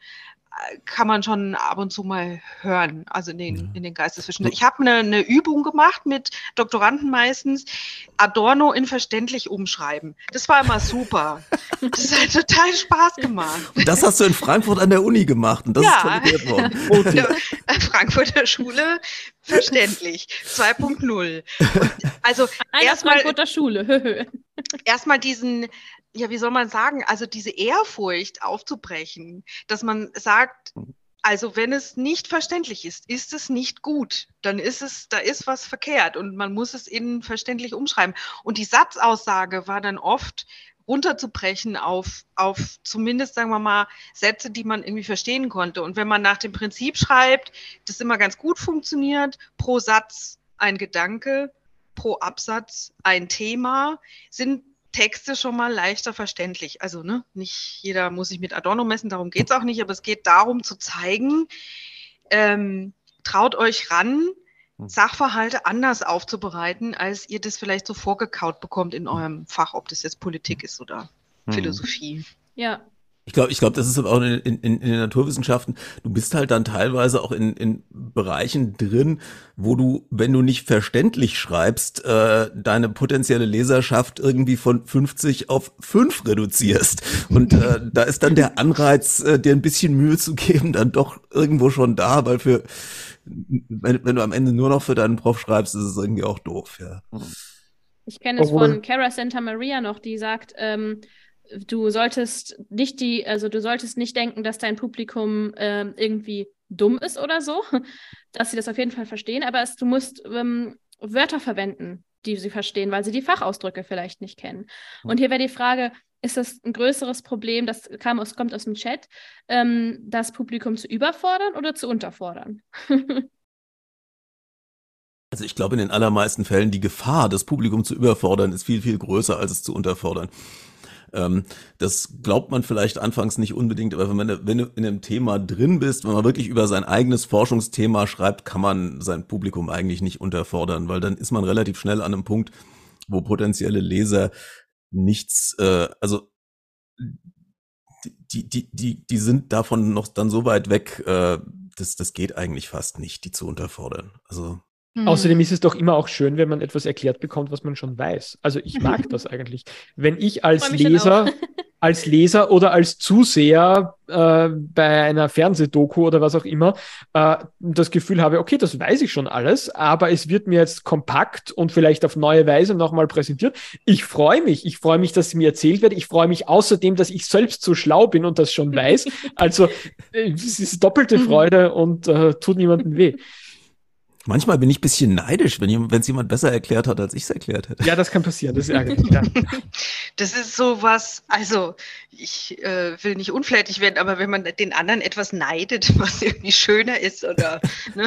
kann man schon ab und zu mal hören, also in den, in den Geisteswissenschaften. Ich habe eine, eine Übung gemacht mit Doktoranden meistens, Adorno in verständlich umschreiben. Das war immer super. Das hat total Spaß gemacht. Und das hast du in Frankfurt an der Uni gemacht und das Ja. ist toleriert worden. Frankfurter Schule verständlich 2.0. Und Also erstmal Frankfurter Schule. erstmal diesen ja, wie soll man sagen, also diese Ehrfurcht aufzubrechen, dass man sagt, also wenn es nicht verständlich ist, ist es nicht gut. Dann ist es, da ist was verkehrt und man muss es innen verständlich umschreiben. Und die Satzaussage war dann oft runterzubrechen auf, auf zumindest, sagen wir mal, Sätze, die man irgendwie verstehen konnte. Und wenn man nach dem Prinzip schreibt, das immer ganz gut funktioniert, pro Satz ein Gedanke, pro Absatz ein Thema, sind Texte schon mal leichter verständlich. Also ne, nicht jeder muss sich mit Adorno messen, darum geht es auch nicht, aber es geht darum zu zeigen, ähm, traut euch ran, hm. Sachverhalte anders aufzubereiten, als ihr das vielleicht so vorgekaut bekommt in eurem Fach, ob das jetzt Politik ist oder hm. Philosophie. Ja, ich glaube, ich glaube, das ist aber auch in, in, in den Naturwissenschaften. Du bist halt dann teilweise auch in, in Bereichen drin, wo du, wenn du nicht verständlich schreibst, äh, deine potenzielle Leserschaft irgendwie von 50 auf 5 reduzierst. Und äh, da ist dann der Anreiz, äh, dir ein bisschen Mühe zu geben, dann doch irgendwo schon da, weil für, wenn, wenn du am Ende nur noch für deinen Prof schreibst, ist es irgendwie auch doof, ja. Ich kenne es von Cara Santa Maria noch, die sagt, ähm, du solltest nicht die, also du solltest nicht denken, dass dein Publikum ähm, irgendwie dumm ist oder so, dass sie das auf jeden Fall verstehen, aber es, du musst ähm, Wörter verwenden, die sie verstehen, weil sie die Fachausdrücke vielleicht nicht kennen. Und hier wäre die Frage, ist das ein größeres Problem, das kam aus, kommt aus dem Chat, ähm, das Publikum zu überfordern oder zu unterfordern? also ich glaube, in den allermeisten Fällen die Gefahr, das Publikum zu überfordern, ist viel, viel größer, als es zu unterfordern. Ähm, das glaubt man vielleicht anfangs nicht unbedingt, aber wenn, wenn du in einem Thema drin bist, wenn man wirklich über sein eigenes Forschungsthema schreibt, kann man sein Publikum eigentlich nicht unterfordern, weil dann ist man relativ schnell an einem Punkt, wo potenzielle Leser nichts, äh, also die, die, die, die sind davon noch dann so weit weg, äh, das, das geht eigentlich fast nicht, die zu unterfordern. Also Mhm. Außerdem ist es doch immer auch schön, wenn man etwas erklärt bekommt, was man schon weiß. Also ich mag das eigentlich. Wenn ich als Leser, als Leser oder als Zuseher äh, bei einer Fernsehdoku oder was auch immer äh, das Gefühl habe, okay, das weiß ich schon alles, aber es wird mir jetzt kompakt und vielleicht auf neue Weise nochmal präsentiert. Ich freue mich. Ich freue mich, dass es mir erzählt wird. Ich freue mich außerdem, dass ich selbst so schlau bin und das schon weiß. Also äh, es ist doppelte mhm. Freude und äh, tut niemandem weh. Manchmal bin ich ein bisschen neidisch, wenn es jemand besser erklärt hat, als ich es erklärt hätte. Ja, das kann passieren, das ist ärgerlich. Ja. Das ist so was, also ich äh, will nicht unflätig werden, aber wenn man den anderen etwas neidet, was irgendwie schöner ist oder ne,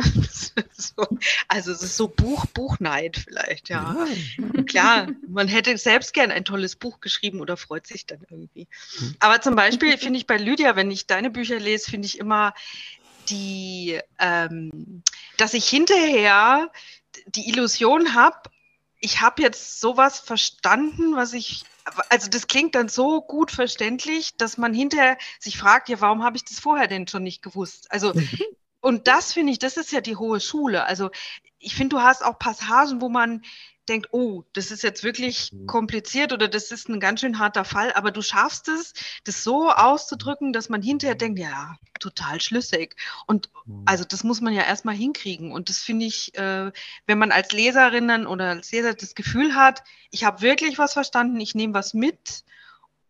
so, also es ist so Buch, Buchneid vielleicht, ja. ja. Klar, man hätte selbst gern ein tolles Buch geschrieben oder freut sich dann irgendwie. Aber zum Beispiel finde ich bei Lydia, wenn ich deine Bücher lese, finde ich immer, die, ähm, dass ich hinterher die Illusion habe, ich habe jetzt sowas verstanden, was ich, also das klingt dann so gut verständlich, dass man hinterher sich fragt, ja, warum habe ich das vorher denn schon nicht gewusst? Also, und das finde ich, das ist ja die hohe Schule. Also, ich finde, du hast auch Passagen, wo man denkt, oh, das ist jetzt wirklich mhm. kompliziert oder das ist ein ganz schön harter Fall, aber du schaffst es, das so auszudrücken, dass man hinterher denkt, ja, total schlüssig. Und mhm. also das muss man ja erstmal hinkriegen. Und das finde ich, äh, wenn man als Leserinnen oder als Leser das Gefühl hat, ich habe wirklich was verstanden, ich nehme was mit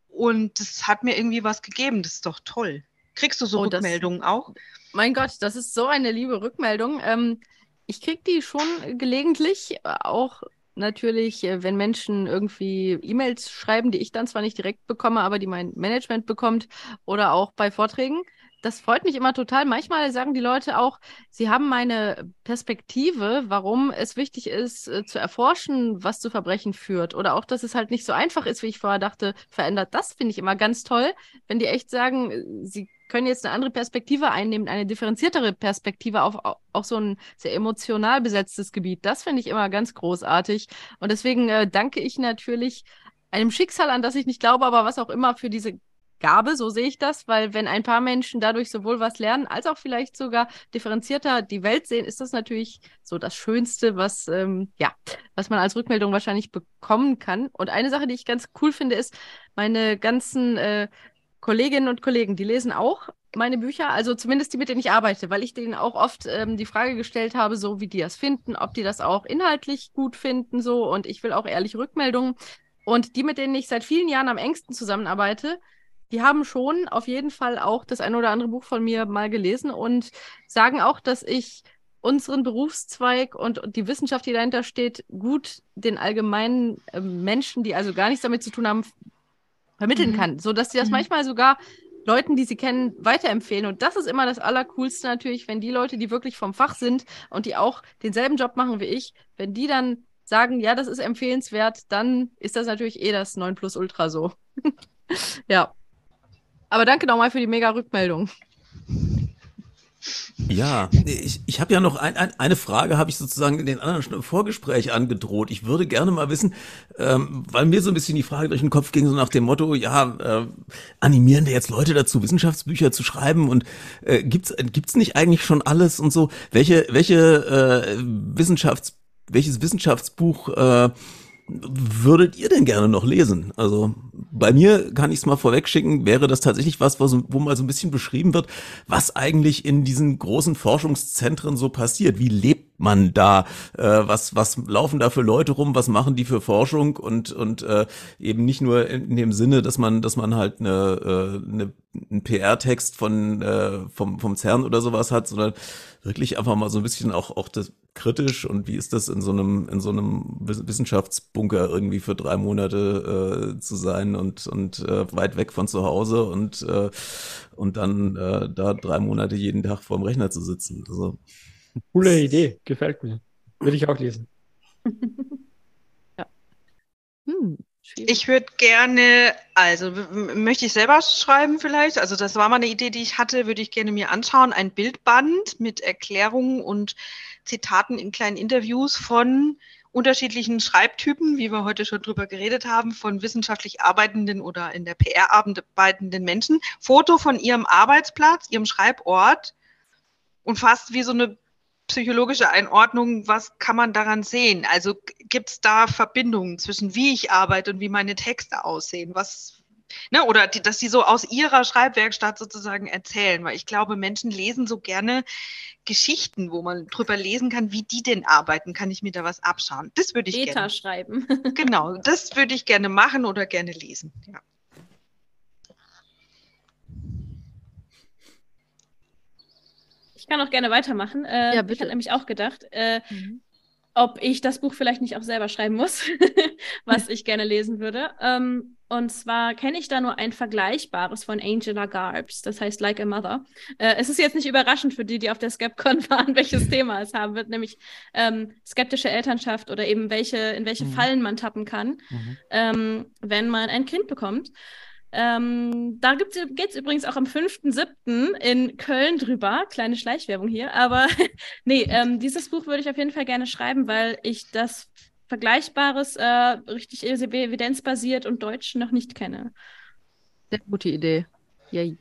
und das hat mir irgendwie was gegeben, das ist doch toll. Kriegst du so oh, Rückmeldungen das, auch? Mein Gott, das ist so eine liebe Rückmeldung. Ähm, ich kriege die schon gelegentlich, auch natürlich, äh, wenn Menschen irgendwie E-Mails schreiben, die ich dann zwar nicht direkt bekomme, aber die mein Management bekommt oder auch bei Vorträgen. Das freut mich immer total. Manchmal sagen die Leute auch, sie haben meine Perspektive, warum es wichtig ist, äh, zu erforschen, was zu Verbrechen führt. Oder auch, dass es halt nicht so einfach ist, wie ich vorher dachte, verändert. Das finde ich immer ganz toll, wenn die echt sagen, äh, sie können jetzt eine andere Perspektive einnehmen, eine differenziertere Perspektive auf auch so ein sehr emotional besetztes Gebiet. Das finde ich immer ganz großartig. Und deswegen äh, danke ich natürlich einem Schicksal, an das ich nicht glaube, aber was auch immer für diese Gabe, so sehe ich das, weil wenn ein paar Menschen dadurch sowohl was lernen, als auch vielleicht sogar differenzierter die Welt sehen, ist das natürlich so das Schönste, was, ähm, ja, was man als Rückmeldung wahrscheinlich bekommen kann. Und eine Sache, die ich ganz cool finde, ist, meine ganzen äh, Kolleginnen und Kollegen, die lesen auch meine Bücher, also zumindest die, mit denen ich arbeite, weil ich denen auch oft ähm, die Frage gestellt habe, so wie die das finden, ob die das auch inhaltlich gut finden, so und ich will auch ehrliche Rückmeldungen. Und die, mit denen ich seit vielen Jahren am engsten zusammenarbeite, die haben schon auf jeden Fall auch das ein oder andere Buch von mir mal gelesen und sagen auch, dass ich unseren Berufszweig und die Wissenschaft, die dahinter steht, gut den allgemeinen äh, Menschen, die also gar nichts damit zu tun haben, vermitteln mhm. kann, so dass sie das mhm. manchmal sogar Leuten, die sie kennen, weiterempfehlen. Und das ist immer das Allercoolste natürlich, wenn die Leute, die wirklich vom Fach sind und die auch denselben Job machen wie ich, wenn die dann sagen, ja, das ist empfehlenswert, dann ist das natürlich eh das 9 Plus Ultra so. ja. Aber danke nochmal für die mega Rückmeldung. Ja, ich, ich habe ja noch ein, ein, eine Frage, habe ich sozusagen in den anderen schon im Vorgespräch angedroht. Ich würde gerne mal wissen, ähm, weil mir so ein bisschen die Frage durch den Kopf ging, so nach dem Motto, ja, äh, animieren wir jetzt Leute dazu, Wissenschaftsbücher zu schreiben und äh, gibt's gibt's nicht eigentlich schon alles und so? Welche welche äh, Wissenschafts welches Wissenschaftsbuch äh, würdet ihr denn gerne noch lesen? Also bei mir kann ich es mal vorweg schicken, wäre das tatsächlich was, wo mal so ein bisschen beschrieben wird, was eigentlich in diesen großen Forschungszentren so passiert. Wie lebt man da? Äh, was, was laufen da für Leute rum? Was machen die für Forschung? Und, und äh, eben nicht nur in, dem Sinne, dass man, dass man halt eine, äh, eine, einen PR-Text von äh, vom, vom CERN oder sowas hat, sondern wirklich einfach mal so ein bisschen auch, auch das kritisch und wie ist das in so einem, in so einem Wissenschaftsbunker irgendwie für drei Monate äh, zu sein und, und äh, weit weg von zu Hause und, äh, und dann äh, da drei Monate jeden Tag vorm Rechner zu sitzen. Also, Coole Idee, gefällt mir. Würde ich auch lesen. ja. Hm. Ich würde gerne, also möchte ich selber schreiben vielleicht. Also das war mal eine Idee, die ich hatte, würde ich gerne mir anschauen. Ein Bildband mit Erklärungen und Zitaten in kleinen Interviews von unterschiedlichen Schreibtypen, wie wir heute schon drüber geredet haben, von wissenschaftlich arbeitenden oder in der PR arbeitenden Menschen. Foto von ihrem Arbeitsplatz, ihrem Schreibort und fast wie so eine psychologische Einordnung, was kann man daran sehen? Also gibt es da Verbindungen zwischen wie ich arbeite und wie meine Texte aussehen? Was, ne, oder die, dass sie so aus ihrer Schreibwerkstatt sozusagen erzählen, weil ich glaube, Menschen lesen so gerne Geschichten, wo man drüber lesen kann, wie die denn arbeiten. Kann ich mir da was abschauen? Das würde ich Beta gerne. schreiben. genau, das würde ich gerne machen oder gerne lesen. Ja. Kann auch gerne weitermachen. Äh, ja, bitte. Ich habe nämlich auch gedacht, äh, mhm. ob ich das Buch vielleicht nicht auch selber schreiben muss, was ich gerne lesen würde. Ähm, und zwar kenne ich da nur ein vergleichbares von Angela Garbs, das heißt Like a Mother. Äh, es ist jetzt nicht überraschend für die, die auf der Skepcon waren, welches Thema es haben wird, nämlich ähm, skeptische Elternschaft oder eben welche, in welche mhm. Fallen man tappen kann, mhm. ähm, wenn man ein Kind bekommt. Ähm, da geht es übrigens auch am 5.7. in Köln drüber. Kleine Schleichwerbung hier. Aber nee, ähm, dieses Buch würde ich auf jeden Fall gerne schreiben, weil ich das Vergleichbares, äh, richtig evidenzbasiert und Deutsch noch nicht kenne. Sehr gute Idee. Yay.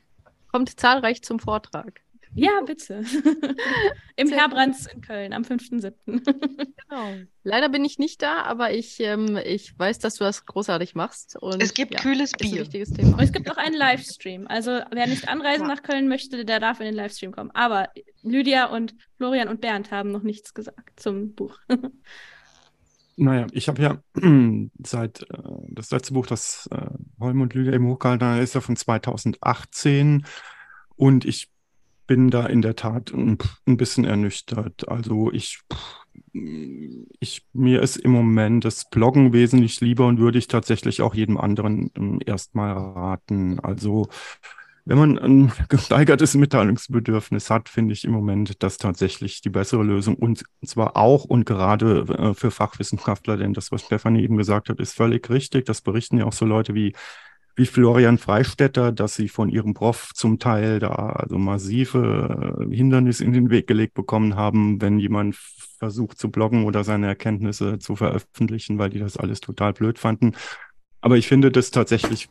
Kommt zahlreich zum Vortrag. Ja, bitte. Im Sehr Herbrands in Köln am 5.7. genau. Leider bin ich nicht da, aber ich, ähm, ich weiß, dass du das großartig machst. Und, es gibt ja, kühles Bier. Ein wichtiges Thema. Und es gibt auch einen Livestream. Also wer nicht anreisen ja. nach Köln möchte, der darf in den Livestream kommen. Aber Lydia und Florian und Bernd haben noch nichts gesagt zum Buch. Naja, ich habe ja seit äh, das letzte Buch, das äh, Holm und Lydia eben hochgehalten ist ja von 2018 und ich bin da in der Tat ein, bisschen ernüchtert. Also ich, ich, mir ist im Moment das Bloggen wesentlich lieber und würde ich tatsächlich auch jedem anderen ähm, erstmal raten. Also wenn man ein gesteigertes Mitteilungsbedürfnis hat, finde ich im Moment das tatsächlich die bessere Lösung. Und zwar auch und gerade äh, für Fachwissenschaftler, denn das, was Stefanie eben gesagt hat, ist völlig richtig. Das berichten ja auch so Leute wie wie Florian Freistetter, dass sie von ihrem Prof zum Teil da also massive äh, Hindernisse in den Weg gelegt bekommen haben, wenn jemand versucht zu bloggen oder seine Erkenntnisse zu veröffentlichen, weil die das alles total blöd fanden. Aber ich finde das tatsächlich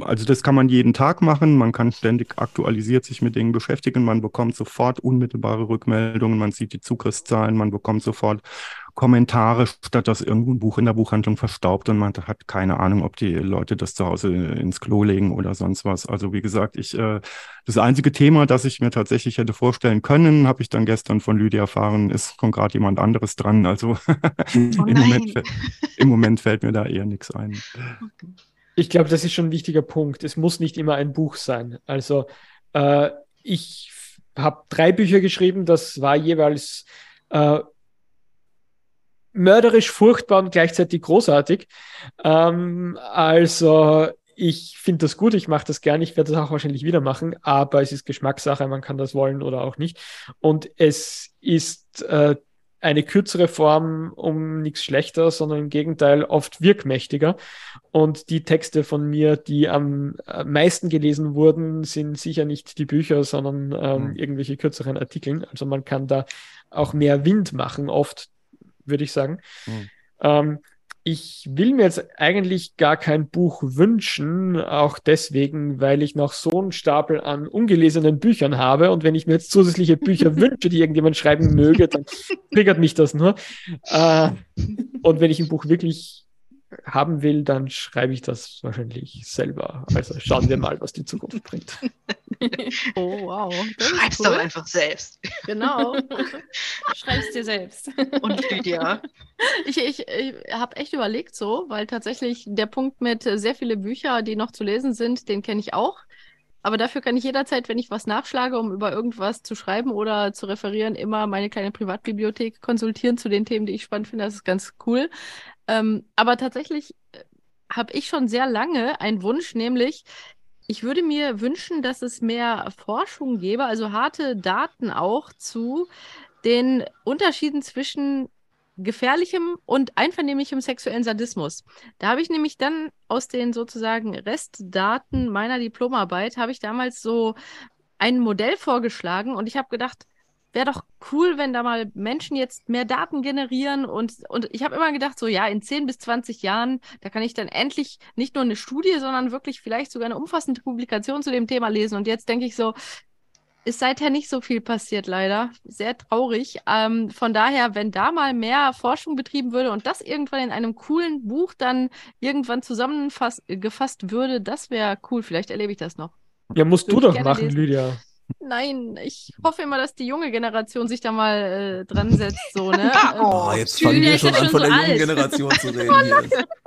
also das kann man jeden Tag machen. Man kann ständig aktualisiert sich mit Dingen beschäftigen. Man bekommt sofort unmittelbare Rückmeldungen. Man sieht die Zugriffszahlen. Man bekommt sofort Kommentare, statt dass irgendwo ein Buch in der Buchhandlung verstaubt und man hat keine Ahnung, ob die Leute das zu Hause ins Klo legen oder sonst was. Also wie gesagt, ich äh, das einzige Thema, das ich mir tatsächlich hätte vorstellen können, habe ich dann gestern von Lydia erfahren, ist kommt gerade jemand anderes dran. Also oh im, Moment, im Moment fällt mir da eher nichts ein. Ich glaube, das ist schon ein wichtiger Punkt. Es muss nicht immer ein Buch sein. Also äh, ich habe drei Bücher geschrieben, das war jeweils äh, mörderisch furchtbar und gleichzeitig großartig. Ähm, also ich finde das gut, ich mache das gerne, ich werde das auch wahrscheinlich wieder machen, aber es ist Geschmackssache, man kann das wollen oder auch nicht. Und es ist äh, eine kürzere Form um nichts schlechter, sondern im Gegenteil oft wirkmächtiger. Und die Texte von mir, die am äh, meisten gelesen wurden, sind sicher nicht die Bücher, sondern ähm, mhm. irgendwelche kürzeren Artikeln. Also man kann da auch mehr Wind machen, oft würde ich sagen. Mhm. Ähm, ich will mir jetzt eigentlich gar kein Buch wünschen, auch deswegen, weil ich noch so einen Stapel an ungelesenen Büchern habe. Und wenn ich mir jetzt zusätzliche Bücher wünsche, die irgendjemand schreiben möge, dann triggert mich das nur. Äh, und wenn ich ein Buch wirklich haben will, dann schreibe ich das wahrscheinlich selber. Also schauen wir mal, was die Zukunft bringt. Oh, wow. Schreib's cool. doch einfach selbst. Genau. Schreib's dir selbst. Und Lydia. Ich, ich, ich habe echt überlegt so, weil tatsächlich der Punkt mit sehr viele Bücher, die noch zu lesen sind, den kenne ich auch. Aber dafür kann ich jederzeit, wenn ich was nachschlage, um über irgendwas zu schreiben oder zu referieren, immer meine kleine Privatbibliothek konsultieren zu den Themen, die ich spannend finde. Das ist ganz cool. Ähm, aber tatsächlich äh, habe ich schon sehr lange einen Wunsch, nämlich ich würde mir wünschen, dass es mehr Forschung gäbe, also harte Daten auch zu den Unterschieden zwischen gefährlichem und einvernehmlichem sexuellen Sadismus. Da habe ich nämlich dann aus den sozusagen Restdaten meiner Diplomarbeit, habe ich damals so ein Modell vorgeschlagen und ich habe gedacht, wäre doch cool, wenn da mal Menschen jetzt mehr Daten generieren und, und ich habe immer gedacht, so ja, in 10 bis 20 Jahren, da kann ich dann endlich nicht nur eine Studie, sondern wirklich vielleicht sogar eine umfassende Publikation zu dem Thema lesen. Und jetzt denke ich so, ist seither nicht so viel passiert, leider. Sehr traurig. Ähm, von daher, wenn da mal mehr Forschung betrieben würde und das irgendwann in einem coolen Buch dann irgendwann zusammengefasst würde, das wäre cool. Vielleicht erlebe ich das noch. Ja, musst Würde du doch machen, lesen. Lydia. Nein, ich hoffe immer, dass die junge Generation sich da mal äh, dran setzt. So, ne? oh, jetzt fangen wir schon an, von der jungen Generation zu reden.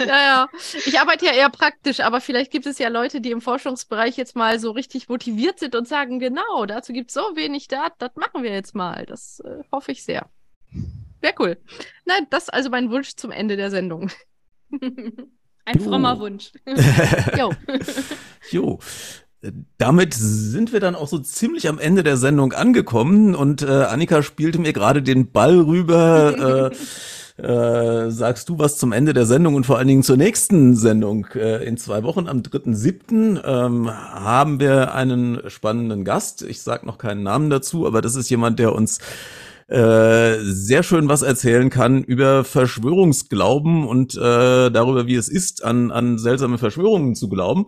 ja, ja. Ich arbeite ja eher praktisch, aber vielleicht gibt es ja Leute, die im Forschungsbereich jetzt mal so richtig motiviert sind und sagen, genau, dazu gibt es so wenig Daten, das machen wir jetzt mal. Das äh, hoffe ich sehr. Wäre cool. Nein, das ist also mein Wunsch zum Ende der Sendung. Ein frommer Wunsch. jo. jo. Damit sind wir dann auch so ziemlich am Ende der Sendung angekommen und äh, Annika spielte mir gerade den Ball rüber. äh, äh, sagst du was zum Ende der Sendung und vor allen Dingen zur nächsten Sendung? Äh, in zwei Wochen, am 3.7., ähm, haben wir einen spannenden Gast. Ich sag noch keinen Namen dazu, aber das ist jemand, der uns äh, sehr schön was erzählen kann über Verschwörungsglauben und äh, darüber, wie es ist, an, an seltsame Verschwörungen zu glauben.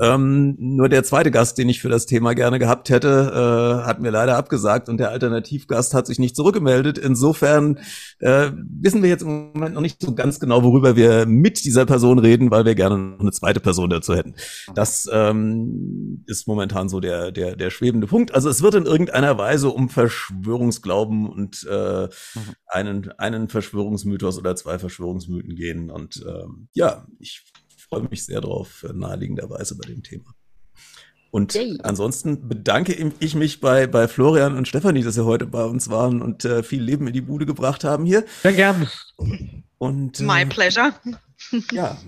Ähm, nur der zweite Gast, den ich für das Thema gerne gehabt hätte, äh, hat mir leider abgesagt und der Alternativgast hat sich nicht zurückgemeldet. Insofern äh, wissen wir jetzt im Moment noch nicht so ganz genau, worüber wir mit dieser Person reden, weil wir gerne noch eine zweite Person dazu hätten. Das ähm, ist momentan so der, der, der schwebende Punkt. Also es wird in irgendeiner Weise um Verschwörungsglauben Glauben und äh, mhm. einen, einen Verschwörungsmythos oder zwei Verschwörungsmythen gehen. Und ähm, ja, ich freue mich sehr drauf, äh, naheliegenderweise bei dem Thema. Und Yay. ansonsten bedanke ich mich bei, bei Florian und Stefanie, dass sie heute bei uns waren und äh, viel Leben in die Bude gebracht haben hier. Sehr gerne. Und, äh, My pleasure. Ja,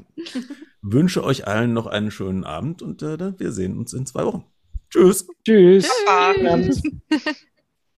wünsche euch allen noch einen schönen Abend und äh, wir sehen uns in zwei Wochen. Tschüss. Tschüss. Tschüss.